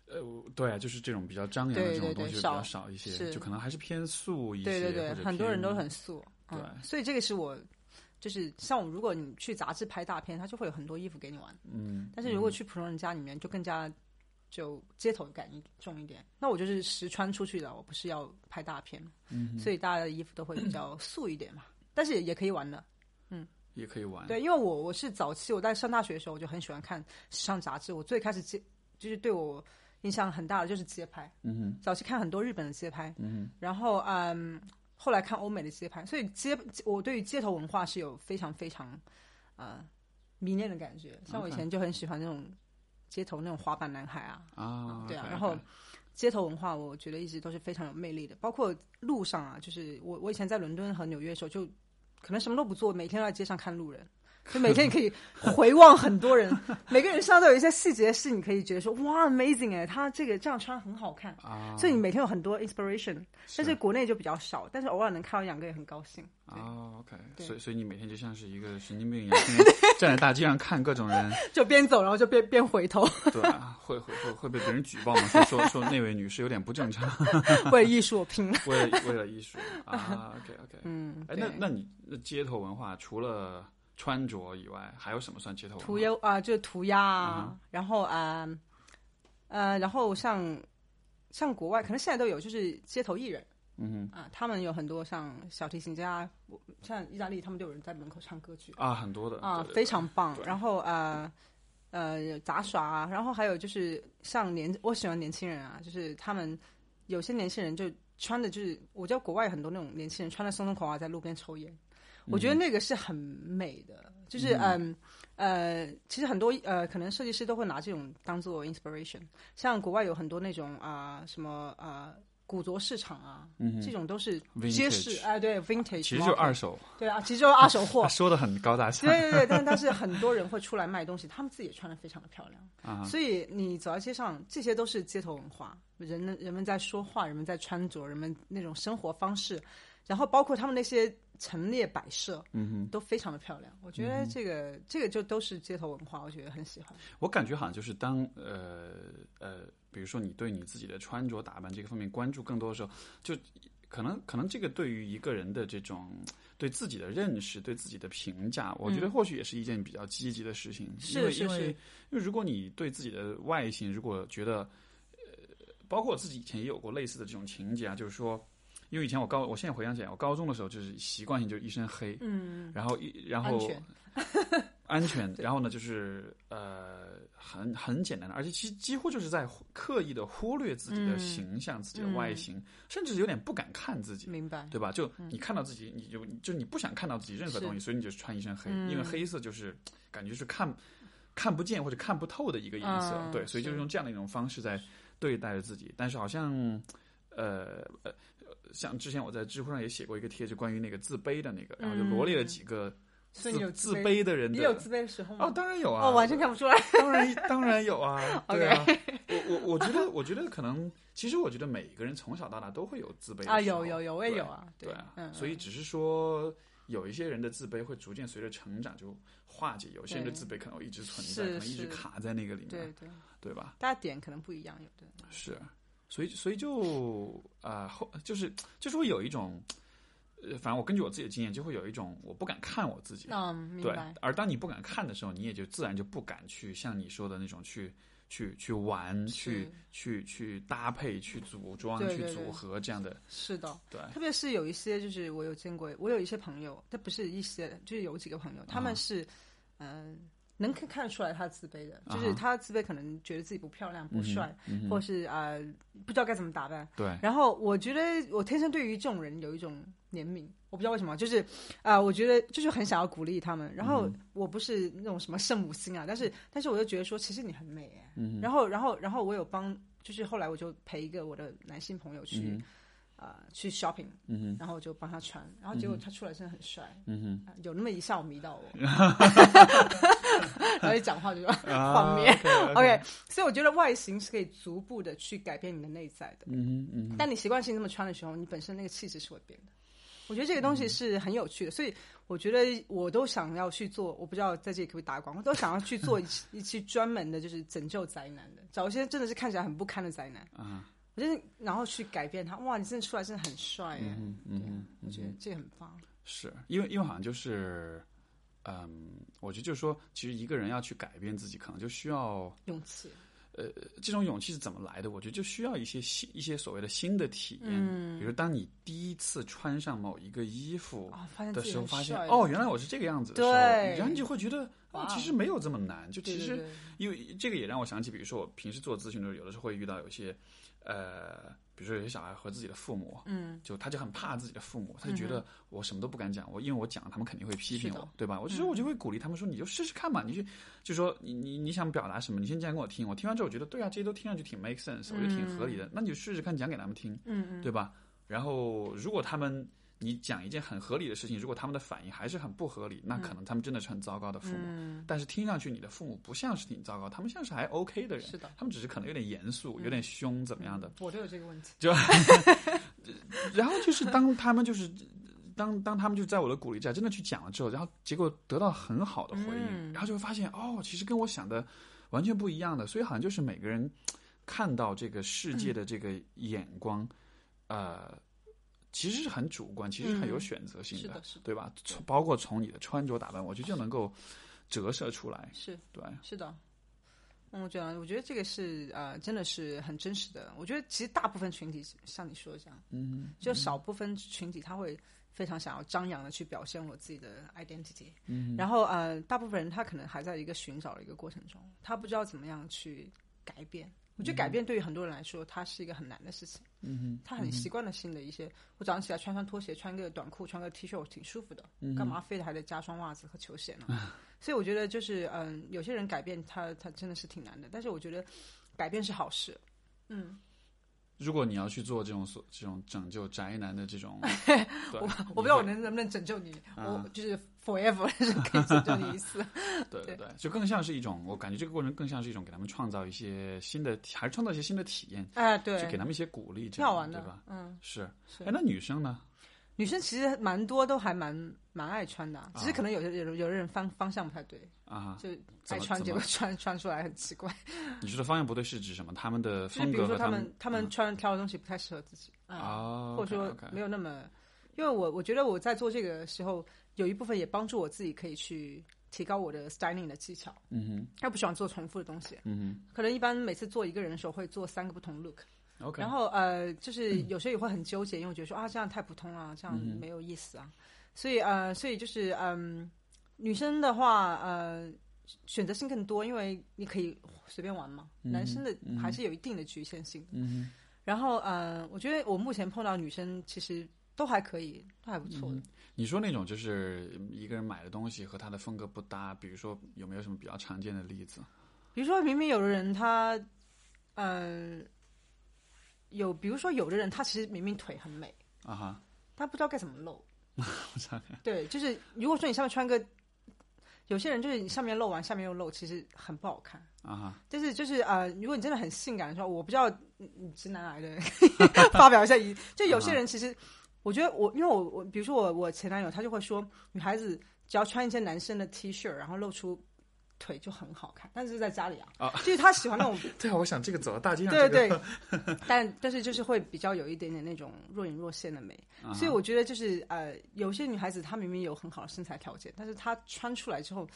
呃，对，就是这种比较张扬的这种东西比较少少一些，是就可能还是偏素一些，对对很多人都很素。嗯对所以这个是我。就是像我，如果你去杂志拍大片，它就会有很多衣服给你玩。嗯，但是如果去普通人家里面，就更加就街头感一重一点。那我就是实穿出去的，我不是要拍大片，嗯所以大家的衣服都会比较素一点嘛。但是也也可以玩的，嗯也可以玩。对，因为我我是早期我在上大学的时候，我就很喜欢看时尚杂志。我最开始接就是对我印象很大的就是街拍，嗯哼，早期看很多日本的街拍，嗯然后嗯，后来看欧美的街拍，所以街我对于街头文化是有非常非常呃迷恋的感觉。像我以前就很喜欢那种街头那种滑板男孩啊，哼，啊，对啊然后街头文化，我觉得一直都是非常有魅力的。包括路上啊，就是我我以前在伦敦和纽约的时候，就可能什么都不做，每天都在街上看路人。就每天你可以回望很多人，每个人身上都有一些细节是你可以觉得说哇 amazing 哎，他这个这样穿很好看，啊，所以你每天有很多 inspiration。但是国内就比较少，但是偶尔能看到两个也很高兴。啊，OK，所以所以你每天就像是一个神经病一样，站在大街上看各种人，*laughs* 就边走然后就边边回头，对啊，会会会会被别人举报吗？说说说那位女士有点不正常，*laughs* 为艺术我拼了。*laughs* 为了为了艺术啊，OK OK，嗯，哎，那那你那街头文化除了穿着以外，还有什么算街头文化？涂鸦啊、就是涂鸦啊，嗯然后啊呃然后像像国外可能现在都有，就是街头艺人。嗯啊、他们有很多像小提琴家，像意大利他们就有人在门口唱歌剧，啊，很多的啊、对对非常棒。然后呃呃杂耍啊，然后还有就是像年我喜欢年轻人啊，就是他们有些年轻人就穿的就是我知道国外很多那种年轻人穿的松松垮垮在路边抽烟，我觉得那个是很美的，就是嗯呃，其实很多呃，可能设计师都会拿这种当做 inspiration。像国外有很多那种啊、什么啊、古着市场啊，这种都是街市哎、对 vintage，其实就是二手，对啊，其实就是二手货。*laughs* 说的很高大上对对对，但但是很多人会出来卖东西，他们自己也穿的非常的漂亮。啊，所以你走在街上，这些都是街头文化，人人们在说话，人们在穿着，人们那种生活方式，然后包括他们那些陈列摆设，嗯哼，都非常的漂亮。我觉得这个、这个就都是街头文化，我觉得很喜欢。我感觉好像就是当呃呃，比如说你对你自己的穿着打扮这个方面关注更多的时候，就可能可能这个对于一个人的这种对自己的认识、对自己的评价，我觉得或许也是一件比较积极的事情。因为是是是因为因为如果你对自己的外形如果觉得呃，包括我自己以前也有过类似的这种情节啊，就是说。因为以前我高，我现在回想起来，我高中的时候就是习惯性就是一身黑，嗯，然后一然后安全。*laughs* 安全，然后呢就是呃很很简单的，而且其实几乎就是在刻意的忽略自己的形象、自己的外形，甚至有点不敢看自己，明白。对吧？就你看到自己，你就就你不想看到自己任何东西，所以你就穿一身黑，因为黑色就是感觉是看看不见或者看不透的一个颜色，嗯对，所以就是用这样的一种方式在对待着自己。但是好像呃呃，像之前我在知乎上也写过一个帖子，关于那个自卑的那个，然后就罗列了几个所以你有自卑卑的人的，你有自卑的时候吗？哦，当然有啊，哦，完全看不出来。当然当然有啊，*laughs* 对啊，我我我觉得我觉得可能，其实我觉得每一个人从小到大都会有自卑啊，有有有，我也有啊。对啊，嗯，所以只是说有一些人的自卑会逐渐随着成长就化解，有些人的自卑可能一直存在，可能一直卡在那个里面，对对，对吧？大家点可能不一样，有的。是，所以所以就啊、后就是就是会有一种。呃，反正我根据我自己的经验，就会有一种我不敢看我自己，嗯，明对白。，而当你不敢看的时候，你也就自然就不敢去像你说的那种去去去玩、去去去搭配、去组装、去对对对组合这样的。是的，对，特别是有一些，就是我有见过，我有一些朋友，他不是一些，就是有几个朋友，他啊们是，嗯、能看看得出来他自卑的，啊就是他自卑，可能觉得自己不漂亮、不帅，嗯或是呃不知道该怎么打扮。对，然后我觉得我天生对于这种人有一种怜悯，我不知道为什么，就是啊、呃我觉得就是很想要鼓励他们。然后我不是那种什么圣母心啊，但是但是我就觉得说，其实你很美哎。嗯然后然后然后我有帮，就是后来我就陪一个我的男性朋友去。嗯啊、去 shopping，嗯哼，然后我就帮他穿，然后结果他出来真的很帅，嗯哼。啊有那么一下我迷到我，*laughs* 然后一讲话就 *laughs* 画面。*laughs* 啊 OK，所以我觉得外形是可以逐步的去改变你的内在的。嗯哼嗯，但你习惯性这么穿的时候，你本身那个气质是会变的。我觉得这个东嗯西是很有趣的，所以我觉得我都想要去做，我不知道在这里可不可以打广告，我都想要去做一期一期专门的，就是拯救宅男的，找一些真的是看起来很不堪的宅男，啊，我就是然后去改变他。哇，你真的出来真的很帅耶！嗯嗯我觉得这个很棒。是因为因为好像就是，嗯，我觉得就是说，其实一个人要去改变自己，可能就需要勇气，呃这种勇气是怎么来的？我觉得就需要一些新一些所谓的新的体验，嗯比如当你第一次穿上某一个衣服的时候，发现帅哦，原来我是这个样子的时候，对然后你就会觉得哦，其实没有这么难。就其实因为这个也让我想起，比如说我平时做咨询的时候，有的时候会遇到有些呃，比如说有些小孩和自己的父母，嗯，就他就很怕自己的父母，他就觉得我什么都不敢讲，我因为我讲他们肯定会批评我，对吧？我其实我就会鼓励他们说，你就试试看嘛，你去就说你你你想表达什么，你先讲给我听，我听完之后我觉得对啊，这些都听上去挺 make sense，我觉得挺合理的，那你就试试看讲给他们听，嗯嗯，对吧？然后如果他们你讲一件很合理的事情，如果他们的反应还是很不合理，那可能他们真的是很糟糕的父母。嗯，但是听上去你的父母不像是挺糟糕，他们像是还 OK 的人，是的他们只是可能有点严肃、有点凶怎么样的。我都有这个问题。就 *laughs* 然后就是当他们就是当当他们就在我的鼓励下真的去讲了之后，然后结果得到很好的回应，嗯然后就会发现哦，其实跟我想的完全不一样的，所以好像就是每个人看到这个世界的这个眼光，呃。其实是很主观，其实很有选择性嗯是的是的对吧？从包括从你的穿着打扮，我觉得就能够折射出来。是对，是的，嗯，我觉得我觉得这个是呃，真的是很真实的。我觉得其实大部分群体像你说的这样，嗯，就少部分群体他会非常想要张扬的去表现我自己的 identity，嗯，然后呃，大部分人他可能还在一个寻找的一个过程中，他不知道怎么样去改变。我觉得改变对于很多人来说，它是一个很难的事情。嗯哼，他很习惯了新的一些，我早上起来穿双拖鞋，穿个短裤，穿个 T 恤，挺舒服的。干嘛非得还得加双袜子和球鞋呢？*laughs* 所以我觉得就是，嗯，有些人改变他，他真的是挺难的。但是我觉得改变是好事。嗯，如果你要去做这种所这种拯救宅男的这种，*laughs* 我我不知道我能能不能拯救你，啊我就是 forever *laughs* 是可以拯救你一次。对对对对，就更像是一种，我感觉这个过程更像是一种给他们创造一些新的，还是创造一些新的体验，哎，就给，他们一些鼓励，这挺好玩的样对吧？嗯，是。是哎，那女生呢？女生其实蛮多都还蛮蛮爱穿的啊，只是可能有些有的有的人方方向不太对，啊，就爱穿结果穿穿出来很奇怪。*laughs* 你说的方向不对是指什么？他们的就是比如说他们们他们穿挑的东西不太适合自己啊，哦，或者说没有那么，因为我我觉得我在做这个时候，有一部分也帮助我自己可以去提高我的 styling 的技巧。嗯哼。他不喜欢做重复的东西，嗯哼。嗯可能一般每次做一个人的时候会做三个不同 look。OK，然后呃，就是有时候也会很纠结，因为我觉得说啊这样太普通了，这样没有意思啊，所以呃，所以就是嗯，女生的话呃选择性更多，因为你可以随便玩嘛，男生的还是有一定的局限性。嗯然后呃，我觉得我目前碰到女生其实都还可以，都还不错的。哼，你说那种就是一个人买的东西和他的风格不搭，比如说有没有什么比较常见的例子？比如说，明明有的人他，嗯、有比如说有的人他其实明明腿很美，啊哈，他不知道该怎么露。*laughs* 对，就是如果说你上面穿个，有些人就是你上面露完，下面又露，其实很不好看。啊哈，但是就是呃，如果你真的很性感的时候，我不知道你你直男癌的 *laughs* 发表一下疑，就有些人其实，我觉得我因为我我比如说我我前男友他就会说，女孩子只要穿一件男生的 T 恤，然后露出腿就很好看，但是在家里啊，啊就是他喜欢那种 *laughs* 对啊，我想这个走到大街上，对这个对，*laughs* 但但是就是会比较有一点点那种若隐若现的美，啊所以我觉得就是呃，有些女孩子她明明有很好的身材条件，但是她穿出来之后，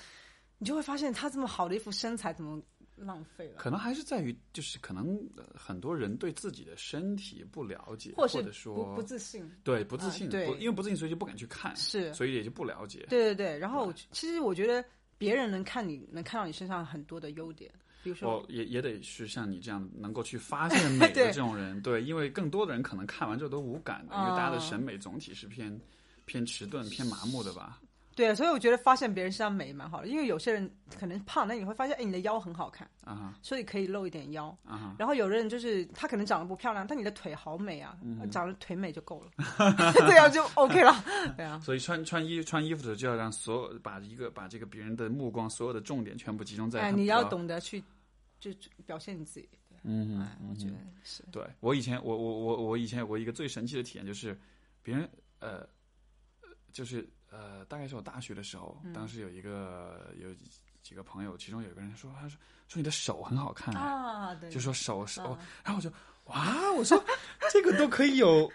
你就会发现她这么好的一副身材怎么浪费了，可能还是在于，就是可能呃很多人对自己的身体不了解，或或者说不不自信，对不自信，啊对因为不自信，所以就不敢去看，是所以也就不了解。对对对。然后其实我觉得别人能看你能看到你身上很多的优点，比如说我也也得是像你这样能够去发现美的这种人，*laughs* 对，因为更多的人可能看完之后都无感的，因为大家的哦审美总体是偏偏迟钝、偏麻木的吧。对，所以我觉得发现别人身上美蛮好的，因为有些人可能胖，那你会发现哎你的腰很好看，啊哈所以可以露一点腰。啊哈，然后有的人就是他可能长得不漂亮，但你的腿好美啊，嗯长得腿美就够了，*laughs* 这样就 OK 了。对啊，*laughs* 所以穿穿衣穿衣服的时候就要让所有把一个把这个别人的目光所有的重点全部集中在哎，你要懂得去就表现你自己。对嗯哎，我觉得是。对我以前，我我我我以前有过一个最神奇的体验，就是别人呃，呃就是呃，大概是我大学的时候，嗯当时有一个有几几个朋友，其中有一个人说，他说说你的手很好看、哎啊，对，就说手手，啊然后我就哇，我说这个都可以有，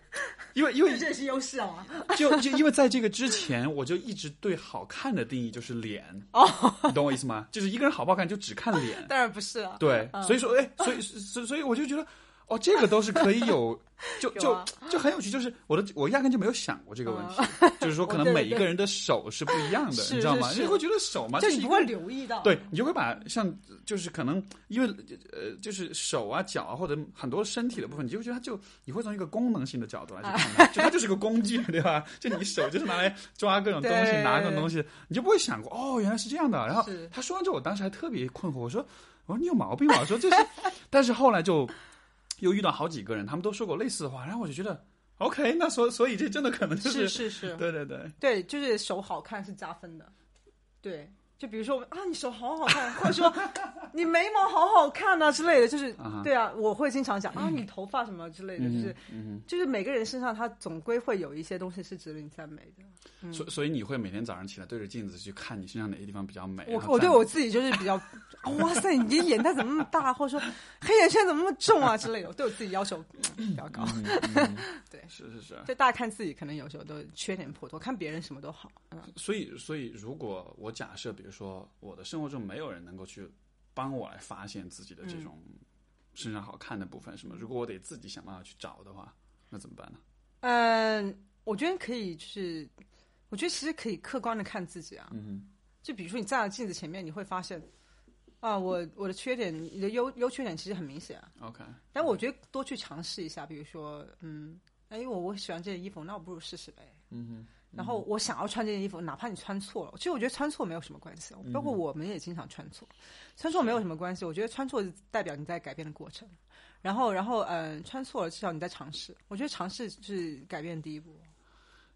因为因为 *laughs* 这也是优势啊。*laughs* 就就因为在这个之前，我就一直对好看的定义就是脸，哦，你懂我意思吗？就是一个人好不好看就只看脸，*laughs* 当然不是了。对，嗯所以说，哎，所以所以所以我就觉得，哦，这个都是可以有，*laughs* 就就就很有趣，就是我的我压根就没有想过这个问题，*laughs* 就是说可能每一个人的手是不一样的，*laughs* 你知道吗？你会觉得手嘛，就是你不会留意到。对你就会把像就是可能因为呃就是手啊脚啊或者很多身体的部分，你就会觉得它就你会从一个功能性的角度来去看它，就它就是个工具，对吧？就你手就是拿来抓各种东西，拿各种东西，你就不会想过哦原来是这样的。然后他说完之后，我当时还特别困惑，我说我说你有毛病吧？我说这是，但是后来就又遇到好几个人，他们都说过类似的话，然后我就觉得 OK，那所所以这真的可能就是是是，对对对。对，就是手好看是加分的。对，就比如说啊，你手好好看，或者说 *laughs* 你眉毛好好看啊之类的，就是对啊，我会经常讲啊，你头发什么之类的，就是嗯就是每个人身上他总归会有一些东西是值得你赞美的。哼，所所以你会每天早上起来对着镜子去看你身上哪些地方比较美。我我对我自己就是比较，哇塞，你的眼袋怎么那么大，或者说黑眼圈怎么那么重啊之类的，我对我自己要求嗯比较高。*laughs* *laughs* 对是是是。就大家看自己，可能有时候都缺点颇多，看别人什么都好。嗯，所以，所以如果我假设，比如说我的生活中没有人能够去帮我来发现自己的这种身上好看的部分，什么，如果我得自己想办法去找的话，那怎么办呢？嗯，我觉得可以，就是我觉得其实可以客观的看自己啊。嗯就比如说你站在镜子前面，你会发现，啊，我我的缺点，你的优优缺点其实很明显啊。，OK，但我觉得多去尝试一下，比如说，嗯，哎，我我喜欢这件衣服，那我不如试试呗。嗯哼，然后我想要穿这件衣服，哪怕你穿错了，其实我觉得穿错没有什么关系，嗯包括我们也经常穿错，穿错没有什么关系。我觉得穿错代表你在改变的过程，然后然后嗯、呃穿错了至少你在尝试。我觉得尝试是改变的第一步。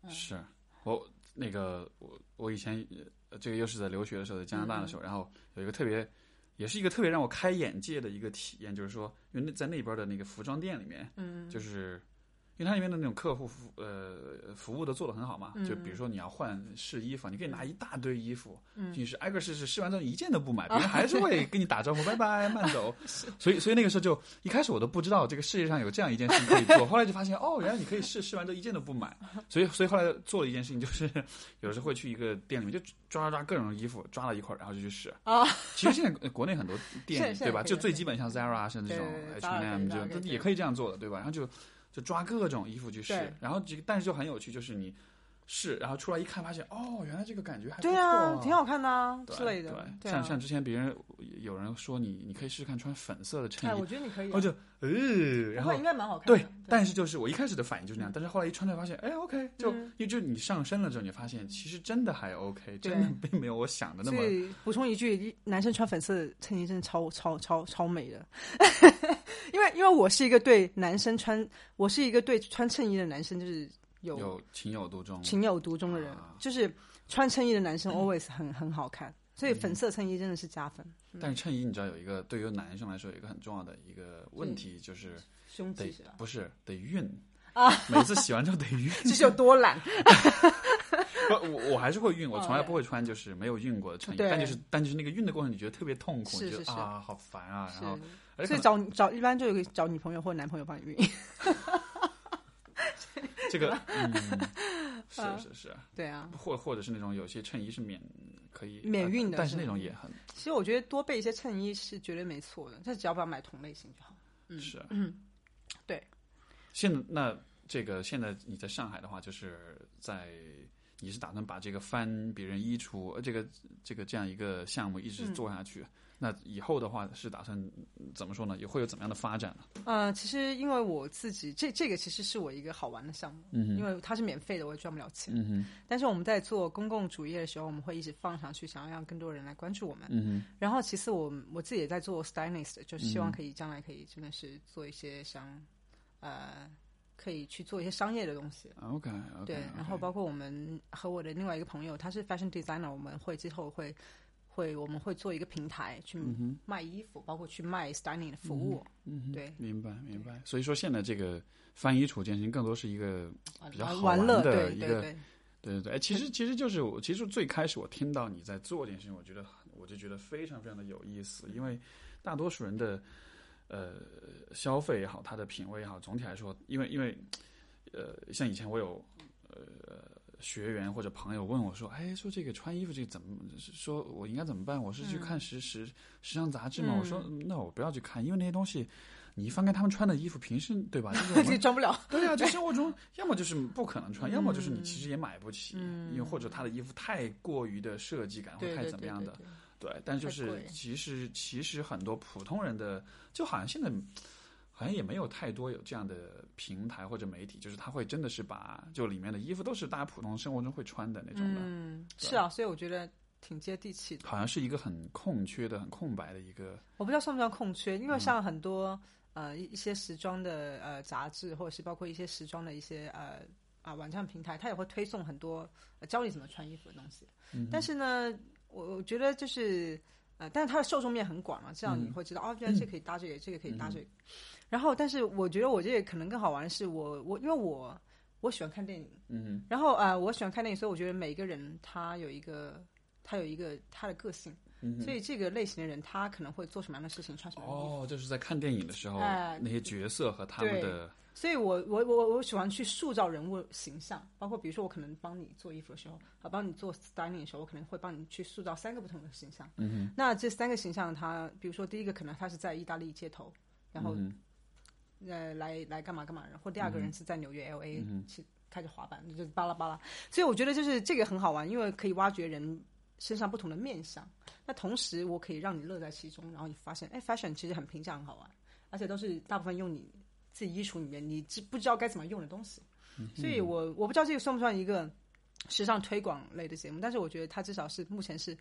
是我那个我我以前呃这个又是在留学的时候，在加拿大的时候，然后有一个特别。也是一个特别让我开眼界的一个体验，就是说，因为那在那边的那个服装店里面，嗯，就是因为它里面的那种客户服呃服务都做得很好嘛，就比如说你要换试衣服，你可以拿一大堆衣服，进去挨个试试，试完之后一件都不买，*laughs* 别人还是会跟你打招呼，拜拜，慢走。*laughs* 所以所以那个时候就一开始我都不知道这个世界上有这样一件事情可以做，后来就发现哦，原来你可以试试完之后一件都不买，*laughs* 所以所以后来做了一件事情，就是有时候会去一个店里面就抓抓抓各种衣服，抓了一块儿，然后就去试。啊。其实现在国内很多店对吧，就最基本像 Zara 啊，甚至这种对 H&M，Zara 可以就也可以这样做的，对吧？然后就就抓各种衣服去试，然后这个但是就很有趣，就是你试，然后出来一看，发现哦，原来这个感觉还不对错啊，挺好看的之类的。对，对啊，像像之前别人有人说你，你可以试试看穿粉色的衬哎，衣我，觉得你可以啊，我就呃，然后应该蛮好看的。对，但是就是我一开始的反应就是那样，但是后来一穿着发现，哎，OK，就嗯因为就你上身了之后，你发现其实真的还 OK，真的并没有我想的那么补充一句，男生穿粉色衬衣真的超超超超美的，*laughs* 因为因为我是一个对男生穿，我是一个对穿衬衣的男生就是有有情有独钟。情有独钟的人，啊就是穿衬衣的男生 always 很很好看，所以粉色衬衣真的是加分。但是衬衣你知道有一个对于男生来说有一个很重要的一个问题，就是得胸得是？不是得熨啊，每次洗完之后得熨。这是有多懒？*laughs* 不，我我还是会熨，我哦从来不会穿就是没有熨过的衬衣，但就是但就是那个熨的过程，你觉得特别痛苦，是是是你觉得啊好烦啊，然后而且所以找找一般就有个找女朋友或男朋友帮你熨。*laughs* 能 *laughs* 这个嗯 *laughs* 是是是，对啊，或或者是那种有些衬衣是免可以免运的呃但是那种也很其实我觉得多备一些衬衣是绝对没错的，但只要不要买同类型就好。是嗯，对。现在那这个现在你在上海的话，就是在你是打算把这个翻别人衣橱呃这个这个这样一个项目一直做下去？那以后的话是打算嗯怎么说呢？也会有怎么样的发展呢？呃，其实因为我自己这这个其实是我一个好玩的项目，嗯因为它是免费的，我也赚不了钱。嗯哼，但是我们在做公共主页的时候，我们会一直放上去，想要让更多人来关注我们。嗯哼，然后其次我我自己也在做 stylist，就是希望可以将来可以真的是做一些像呃可以去做一些商业的东西。OK OK，对，然后包括我们和我的另外一个朋友，他是 fashion designer，我们会之后会会我们会做一个平台去卖衣服，包括去卖 styling 的服务。嗯，对，明白明白。所以说现在这个翻衣橱健身更多是一个比较好玩乐，的一个对。对，对哎，其实其实就是我，其实最开始我听到你在做这件事情，我觉得我就觉得非常非常的有意思，因为大多数人的呃消费也好，他的品味也好，总体来说，因为因为呃，像以前我有呃学员或者朋友问我说，哎，说这个穿衣服这个怎么，说我应该怎么办？我是去看时时时尚杂志吗？我说嗯那我不要去看，因为那些东西。你一翻开他们穿的衣服，平时对吧？*laughs* 就是我自己们装不了。*laughs* 对啊，就生活中要么就是不可能穿，要么就是你其实也买不起，因为或者他的衣服太过于的设计感或太怎么样的，对对。但就是其实其实很多普通人的，就好像现在好像也没有太多有这样的平台或者媒体，就是他会真的是把就里面的衣服都是大家普通生活中会穿的那种的，嗯，是啊，所以我觉得挺接地气的。好像是一个很空缺的、很空白的一个。我不知道算不算空缺，嗯因为像很多、呃一一些时装的呃杂志，或者是包括一些时装的一些呃啊网站平台，它也会推送很多、呃、教你怎么穿衣服的东西。嗯但是呢，我我觉得就是呃，但是它的受众面很广嘛，这样你会知道、哦，原来这可以搭这个，这个可以搭这个。然后，但是我觉得我这个可能更好玩的是我我因为我我喜欢看电影，嗯然后呃我喜欢看电影，所以我觉得每一个人他有一个他有一个他的个性。嗯所以这个类型的人，他可能会做什么样的事情，穿什么样的衣服。哦，就是在看电影的时候，哎那些角色和他们的所以我我我我喜欢去塑造人物形象，包括比如说我可能帮你做衣服的时候，啊，帮你做 styling 的时候，我可能会帮你去塑造三个不同的形象。嗯那这三个形象他，比如说第一个可能他是在意大利街头，然后、嗯呃来来干嘛干嘛，然后第二个人是在纽约 L A 嗯去开着滑板，就是巴拉巴拉。所以我觉得就是这个很好玩，因为可以挖掘人身上不同的面相。那同时我可以让你乐在其中，然后你发现，哎，fashion 其实很平价，很好玩，而且都是大部分用你自己衣橱里面你知不知道该怎么用的东西。所以我我不知道这个算不算一个时尚推广类的节目，但是我觉得它至少是目前是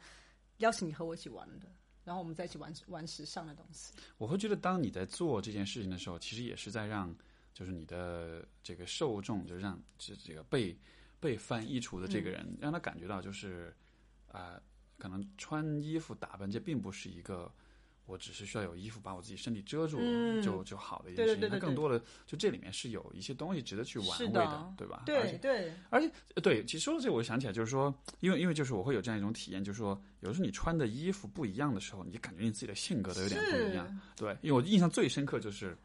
邀请你和我一起玩的，然后我们再一起玩玩时尚的东西。我会觉得，当你在做这件事情的时候，其实也是在让，就是你的这个受众，就是让这这个被被翻衣橱的这个人，让他感觉到，就是啊、呃可能穿衣服打扮这并不是一个我只是需要有衣服把我自己身体遮住嗯就就好的一件事情。它更多的就这里面是有一些东西值得去玩味的对吧？对对，而且呃对，其实说到这个，我想起来就是说，因为因为就是我会有这样一种体验，就是说，有时候你穿的衣服不一样的时候，你感觉你自己的性格都有点不一样。对，因为我印象最深刻就是，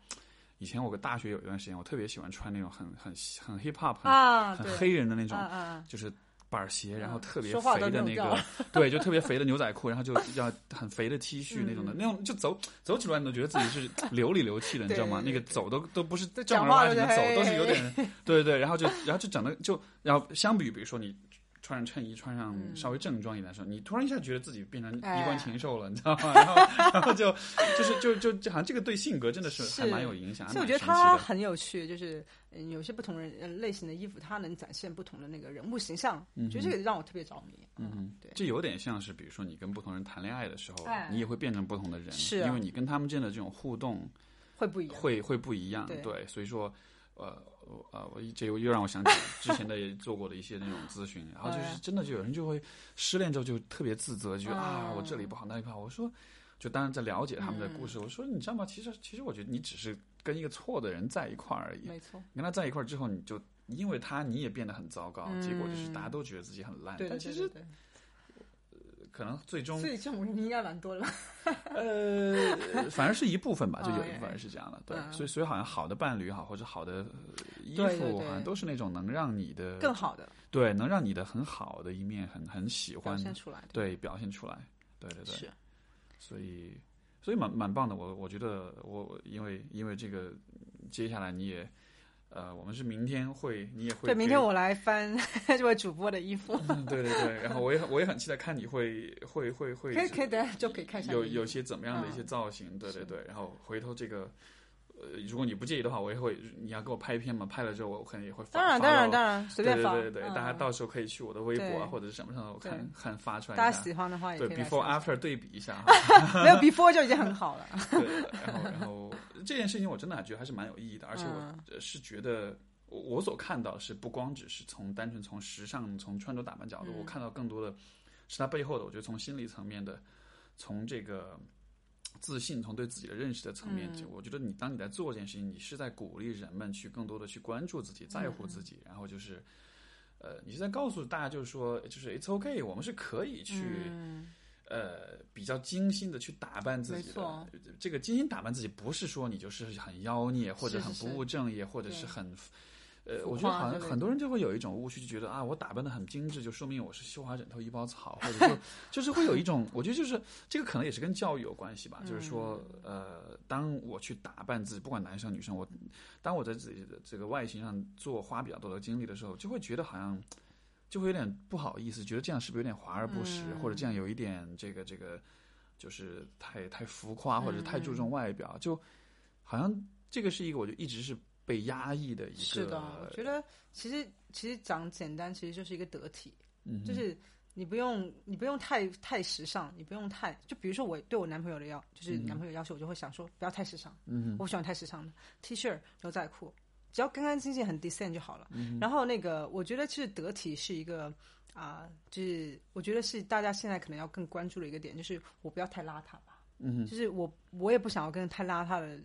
以前我个大学有一段时间，我特别喜欢穿那种很很很 hip hop 很、啊，很黑人的那种，啊啊，就是板鞋，然后嗯特别肥的那个，对，就特别肥的牛仔裤，然后就 *laughs* 要很肥的 T 恤那种的，嗯那种就走走起来你都觉得自己是流里流气的，你知道吗？那个走都都不是都正儿八经的走，都是有点，对对对，然后就然后就整的就，然后相比于比如说你。穿上衬衣，穿上嗯。稍微正装一点的时候，你突然一下觉得自己变成衣哎冠禽兽了，你知道吗？然后，然后就就是就就就好像这个对性格真的是 *laughs* 还蛮有影响，还所以我觉得蛮神奇的。它很有趣，就是嗯，有些不同人呃类型的衣服，它能展现不同的那个人物形象，我觉得这个让我特别着迷。嗯，对。这有点像是，比如说你跟不同人谈恋爱的时候，哎。你也会变成不同的人，是啊。因为你跟他们之间的这种互动会不一样。会会不一样，对。所以说，呃呃，我这又又让我想起之前的也做过的一些那种咨询，然后就是哎真的就有人就会失恋之后就特别自责，就啊嗯我这里不好那里不好，我说。就当然在了解他们的故嗯事，我说你知道吗？其实其实我觉得你只是跟一个错的人在一块儿而已。没错，跟他在一块儿之后，你就因为他你也变得很糟糕，嗯结果就是大家都觉得自己很烂。对但其实可能最终对，所以这种人应该蛮多的吧？*laughs* 呃，反而是一部分吧，就有一哦部分人是这样的，对，嗯所以所以好像好的伴侣也好，或者好的呃衣服，对对对好像都是那种能让你的更好的对，能让你的很好的一面很很喜表欢，现出来。对，表现出来，对对对，是所以所以蛮蛮棒的，我我觉得我我因为因为这个，接下来你也。呃，我们是明天会，你也会对，明天我来翻 *laughs* 这位主播的衣服，嗯对对对，然后我也我也很期待看你会会会会可以可以，等下就可以看一下有有些怎么样的一些嗯。造型，对对对，然后回头这个。呃，如果你不介意的话，我也会，你要给我拍片嘛？拍了之后，我可能也会发。当然当然当然随便发，对对对大家到时候可以去我的微博啊或者是什么上，我看看发出来。大家喜欢的话也对可以对，before after 对比一下哈。*laughs* 没有 before 就已经很好了。*laughs* 对然后然后这件事情我真的还觉得还是蛮有意义的，而且我是觉得我我所看到是不光只是从单纯从时尚从穿着打扮角度，嗯我看到更多的是它背后的，我觉得从心理层面的，从这个。自信，从对自己的认识的层面，嗯。就我觉得你当你在做这件事情，你是在鼓励人们去更多的去关注自己，在乎自己，然后就是，呃，你是在告诉大家，就是说，就是 it's okay，我们是可以去，嗯。呃，比较精心的去打扮自己的。这个精心打扮自己，不是说你就是很妖孽，或者很不务正业，或者是很，呃，我觉得好像很多人就会有一种误区，就觉得啊，我打扮的很精致，就说明我是绣花枕头一包草，或者说 *laughs* 就是会有一种，我觉得就是这个可能也是跟教育有关系吧，就是说，嗯。呃，当我去打扮自己，不管男生女生，我当我在自己的这个外形上做花比较多的精力的时候，就会觉得好像。就会有点不好意思，觉得这样是不是有点华而不实，嗯或者这样有一点这个这个，就是太太浮夸，或者太注重外表，就好像这个是一个我就一直是被压抑的一个。是的，我觉得其实其实讲简单，其实就是一个得体，嗯就是你不用你不用太太时尚，你不用太就比如说我对我男朋友的要就是男朋友要求，我就会想说不要太时尚，嗯我不喜欢太时尚的 T 恤牛仔裤，只要干干净净很 decent 就好了。嗯然后那个我觉得其实得体是一个。啊、就是我觉得是大家现在可能要更关注的一个点，就是我不要太邋遢吧。嗯就是我我也不想要跟太邋遢的，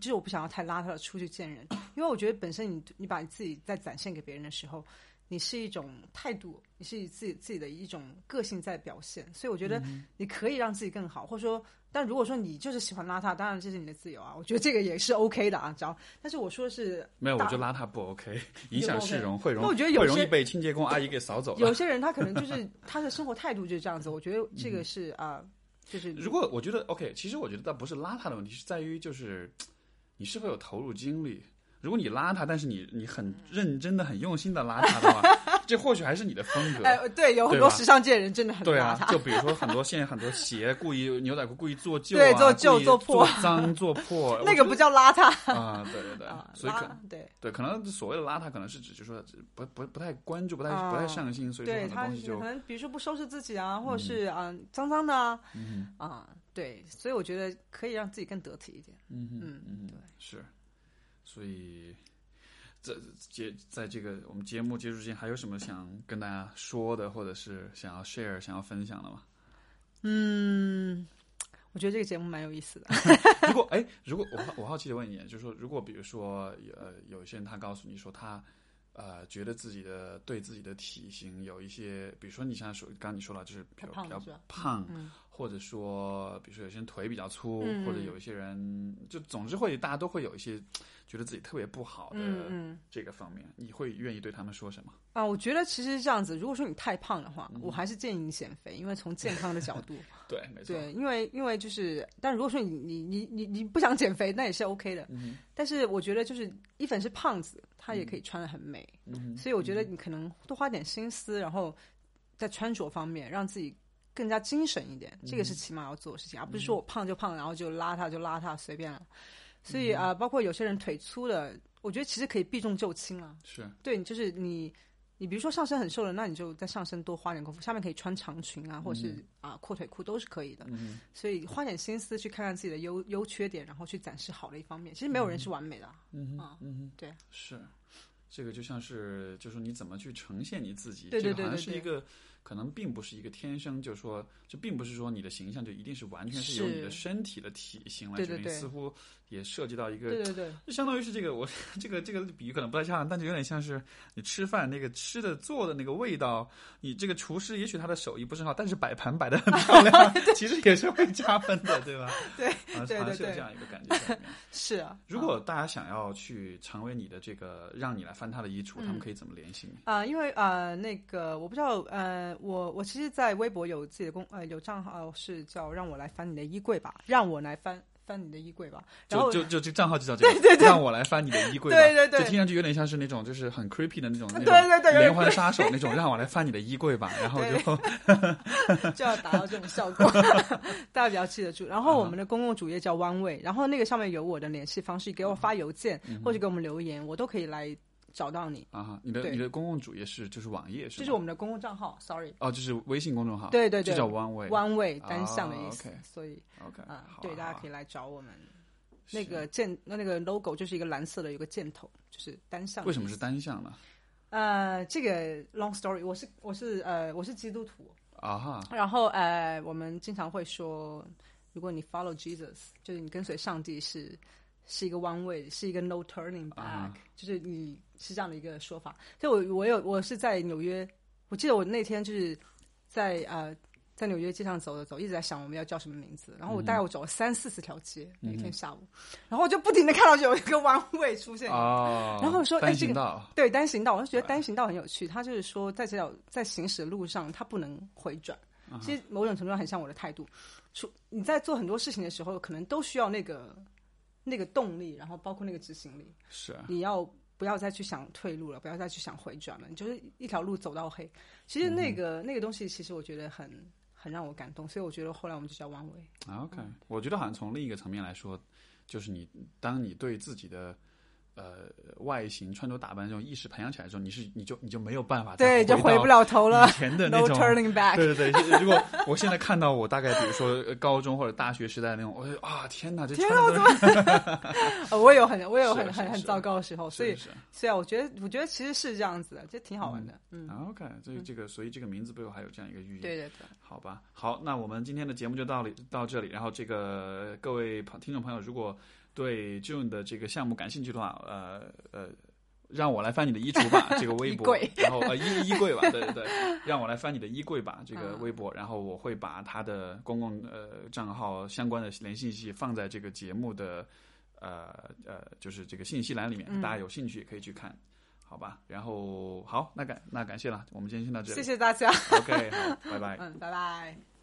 就是我不想要太邋遢的出去见人，因为我觉得本身你你把你自己在展现给别人的时候，你是一种态度，你是以自己自己的一种个性在表现，所以我觉得你可以让自己更好，或者说，但如果说你就是喜欢邋遢，当然这是你的自由啊，我觉得这个也是 OK 的啊，只要，但是我说的是没有，我大觉得邋遢不 OK，影响市容，会容那我觉得有容易些被清洁工阿姨给扫走。有些人他可能就是 *laughs* 他的生活态度就是这样子，我觉得这个是啊、就是如果我觉得 OK，其实我觉得倒不是邋遢的问题，是在于就是你是否有投入精力。如果你邋遢，但是你你很认真的、很用心的邋遢的话，这或许还是你的风格。哎，对，有很多时尚界人真的很邋对啊，遢，就比如说很多现在很多鞋故意牛仔裤故意做旧、啊，对做旧做破做脏、做破，*laughs* 那个不叫邋遢啊，对对对，*laughs* 啊，所以可邋对。对，可能所谓的邋遢，可能是指就是说不不不太关注、不太、啊不太上心，所以说对他很多东西就可能比如说不收拾自己啊，或者是啊、脏脏的啊，嗯啊，对，所以我觉得可以让自己更得体一点。嗯嗯嗯对是，所以这节在这个我们节目结束之前，还有什么想跟大家说的，或者是想要 share、想要分享的吗？嗯，我觉得这个节目蛮有意思的。*laughs* 如果哎，如果我好我好奇的问一点，就是说，如果比如说呃，有一些人他告诉你说他呃觉得自己的对自己的体型有一些，比如说你像说刚刚你说了，就是比较比较胖或者说比如说有些人腿比较粗，嗯或者有一些人就总之会大家都会有一些觉得自己特别不好的这个方面，你会愿意对他们说什么？啊，我觉得其实是这样子。如果说你太胖的话，我还是建议你减肥，因为从健康的角度，*laughs* 对，没错，对，因为因为就是，但如果说你你你你你不想减肥，那也是 OK 的。嗯但是我觉得就是一粉是胖子，他也可以穿的很美，嗯所以我觉得你可能多花点心思，然后在穿着方面让自己更加精神一点，这个是起码要做的事情，而不是说我胖就胖，然后就邋遢就邋遢随便了。所以啊、呃包括有些人腿粗的，我觉得其实可以避重就轻了。是，对，就是你，你比如说上身很瘦的，那你就在上身多花点功夫，下面可以穿长裙啊，或者是啊、阔腿裤都是可以的。嗯所以花点心思去看看自己的优优缺点，然后去展示好的一方面。其实没有人是完美的啊，嗯啊嗯，对，是，这个就像是就是你怎么去呈现你自己，对对这个好像对对是一个。可能并不是一个天生，就是说，这并不是说你的形象就一定是完全是由你的身体的体型来决定，似乎也涉及到一个对对对，就相当于是这个，我这个这个比喻可能不太恰当，但就有点像是你吃饭那个吃的做的那个味道，你这个厨师也许他的手艺不是很好，但是摆盘摆的很漂亮，*laughs* 其实也是会加分的，对吧？*laughs* 对啊，对对对好像是有这样一个感觉。*laughs* 是啊。如果大家想要去成为你的这个，让你来翻他的衣橱，他们可以怎么联系你？啊、因为呃，那个我不知道，呃，我我其实，在微博有自己的公呃有账号是叫让我来翻你的衣柜吧，让我来翻翻你的衣柜吧。然后就就就这账号就叫这个，让我来翻你的衣柜吧。对对对就听上去有点像是那种就是很 creepy 的那种对对对环杀手那种，让我来翻你的衣柜吧，然后就 *laughs* 就要达到这种效果，*laughs* 大家比较记得住。然后我们的公共主页叫 One Way，然后那个上面有我的联系方式，给我发邮件、嗯或者给我们留言，我都可以来找到你。啊哈，你的你的公共主页是就是网页是吗？这是我们的公共账号，sorry，哦，就是微信公众号，对对对就叫 One Way。One Way 单向的意啊思，，OK 所以 OK，啊、对，大家可以以来找我们。那个箭，那那个 logo 就是一个蓝色的，有个箭头，就是单向。为什么是？单向呢？呃，这个 long story，我是我是呃我是基督徒，啊哈，然后呃我们经常会说，如果你 follow Jesus，就是你跟随上帝是是一个 one way，是一个 no turning back，、啊就是你是这样的一个说法。所以我我有我是在纽约，我记得我那天就是在呃在纽约街上走着走，一直在想我们要叫什么名字。然后我大概我走了三四十条街，那天下午，然后我就不停的看到有一个 *laughs* one way 出现。哦，然后说哎单这个对单行道，我就觉得单行道很有趣。它就是说，在这条在行驶的路上，它不能回转。啊其实某种程度上很像我的态度。出你在做很多事情的时候，可能都需要那个那个动力，然后包括那个执行力。是啊你要不要再去想退路了？不要再去想回转了？你就是一条路走到黑。其实那个、那个东西，其实我觉得很很让我感动，所以我觉得后来我们就叫 Way。啊 OK，我觉得好像从另一个层面来说，就是你当你对自己的呃外形、穿着打扮这种意识培养起来之后，你是你就你就没有办法对，就回不了了头了以前的那，No 种。turning back。对对对，如果我现在看到我大概比如说呃高中或者大学时代的那种，我就啊天哪，这穿的都是 *laughs* *laughs* 呃我有很我有很很很糟糕的时候，所以是是所以啊，我觉得我觉得其实是这样子的，这挺好玩的。嗯，啊 OK，所以这个所以这个名字背后还有这样一个寓意。对对对。好吧，好，那我们今天的节目就到里到这里。然后这个各位朋听众朋友，如果对 June 的这个项目感兴趣的话，呃呃，让我来翻你的衣橱吧，*laughs* 这个微博然后呃衣衣柜吧，对对对，让我来翻你的衣柜吧，这个嗯微博，然后我会把他的公共呃账号相关的联系信息放在这个节目的呃呃就是这个信息栏里面，嗯大家有兴趣也可以去看。好吧，然后好，那感那感谢了，我们今天先到这里。谢谢大家，OK，好，拜拜。*laughs* 嗯，拜拜。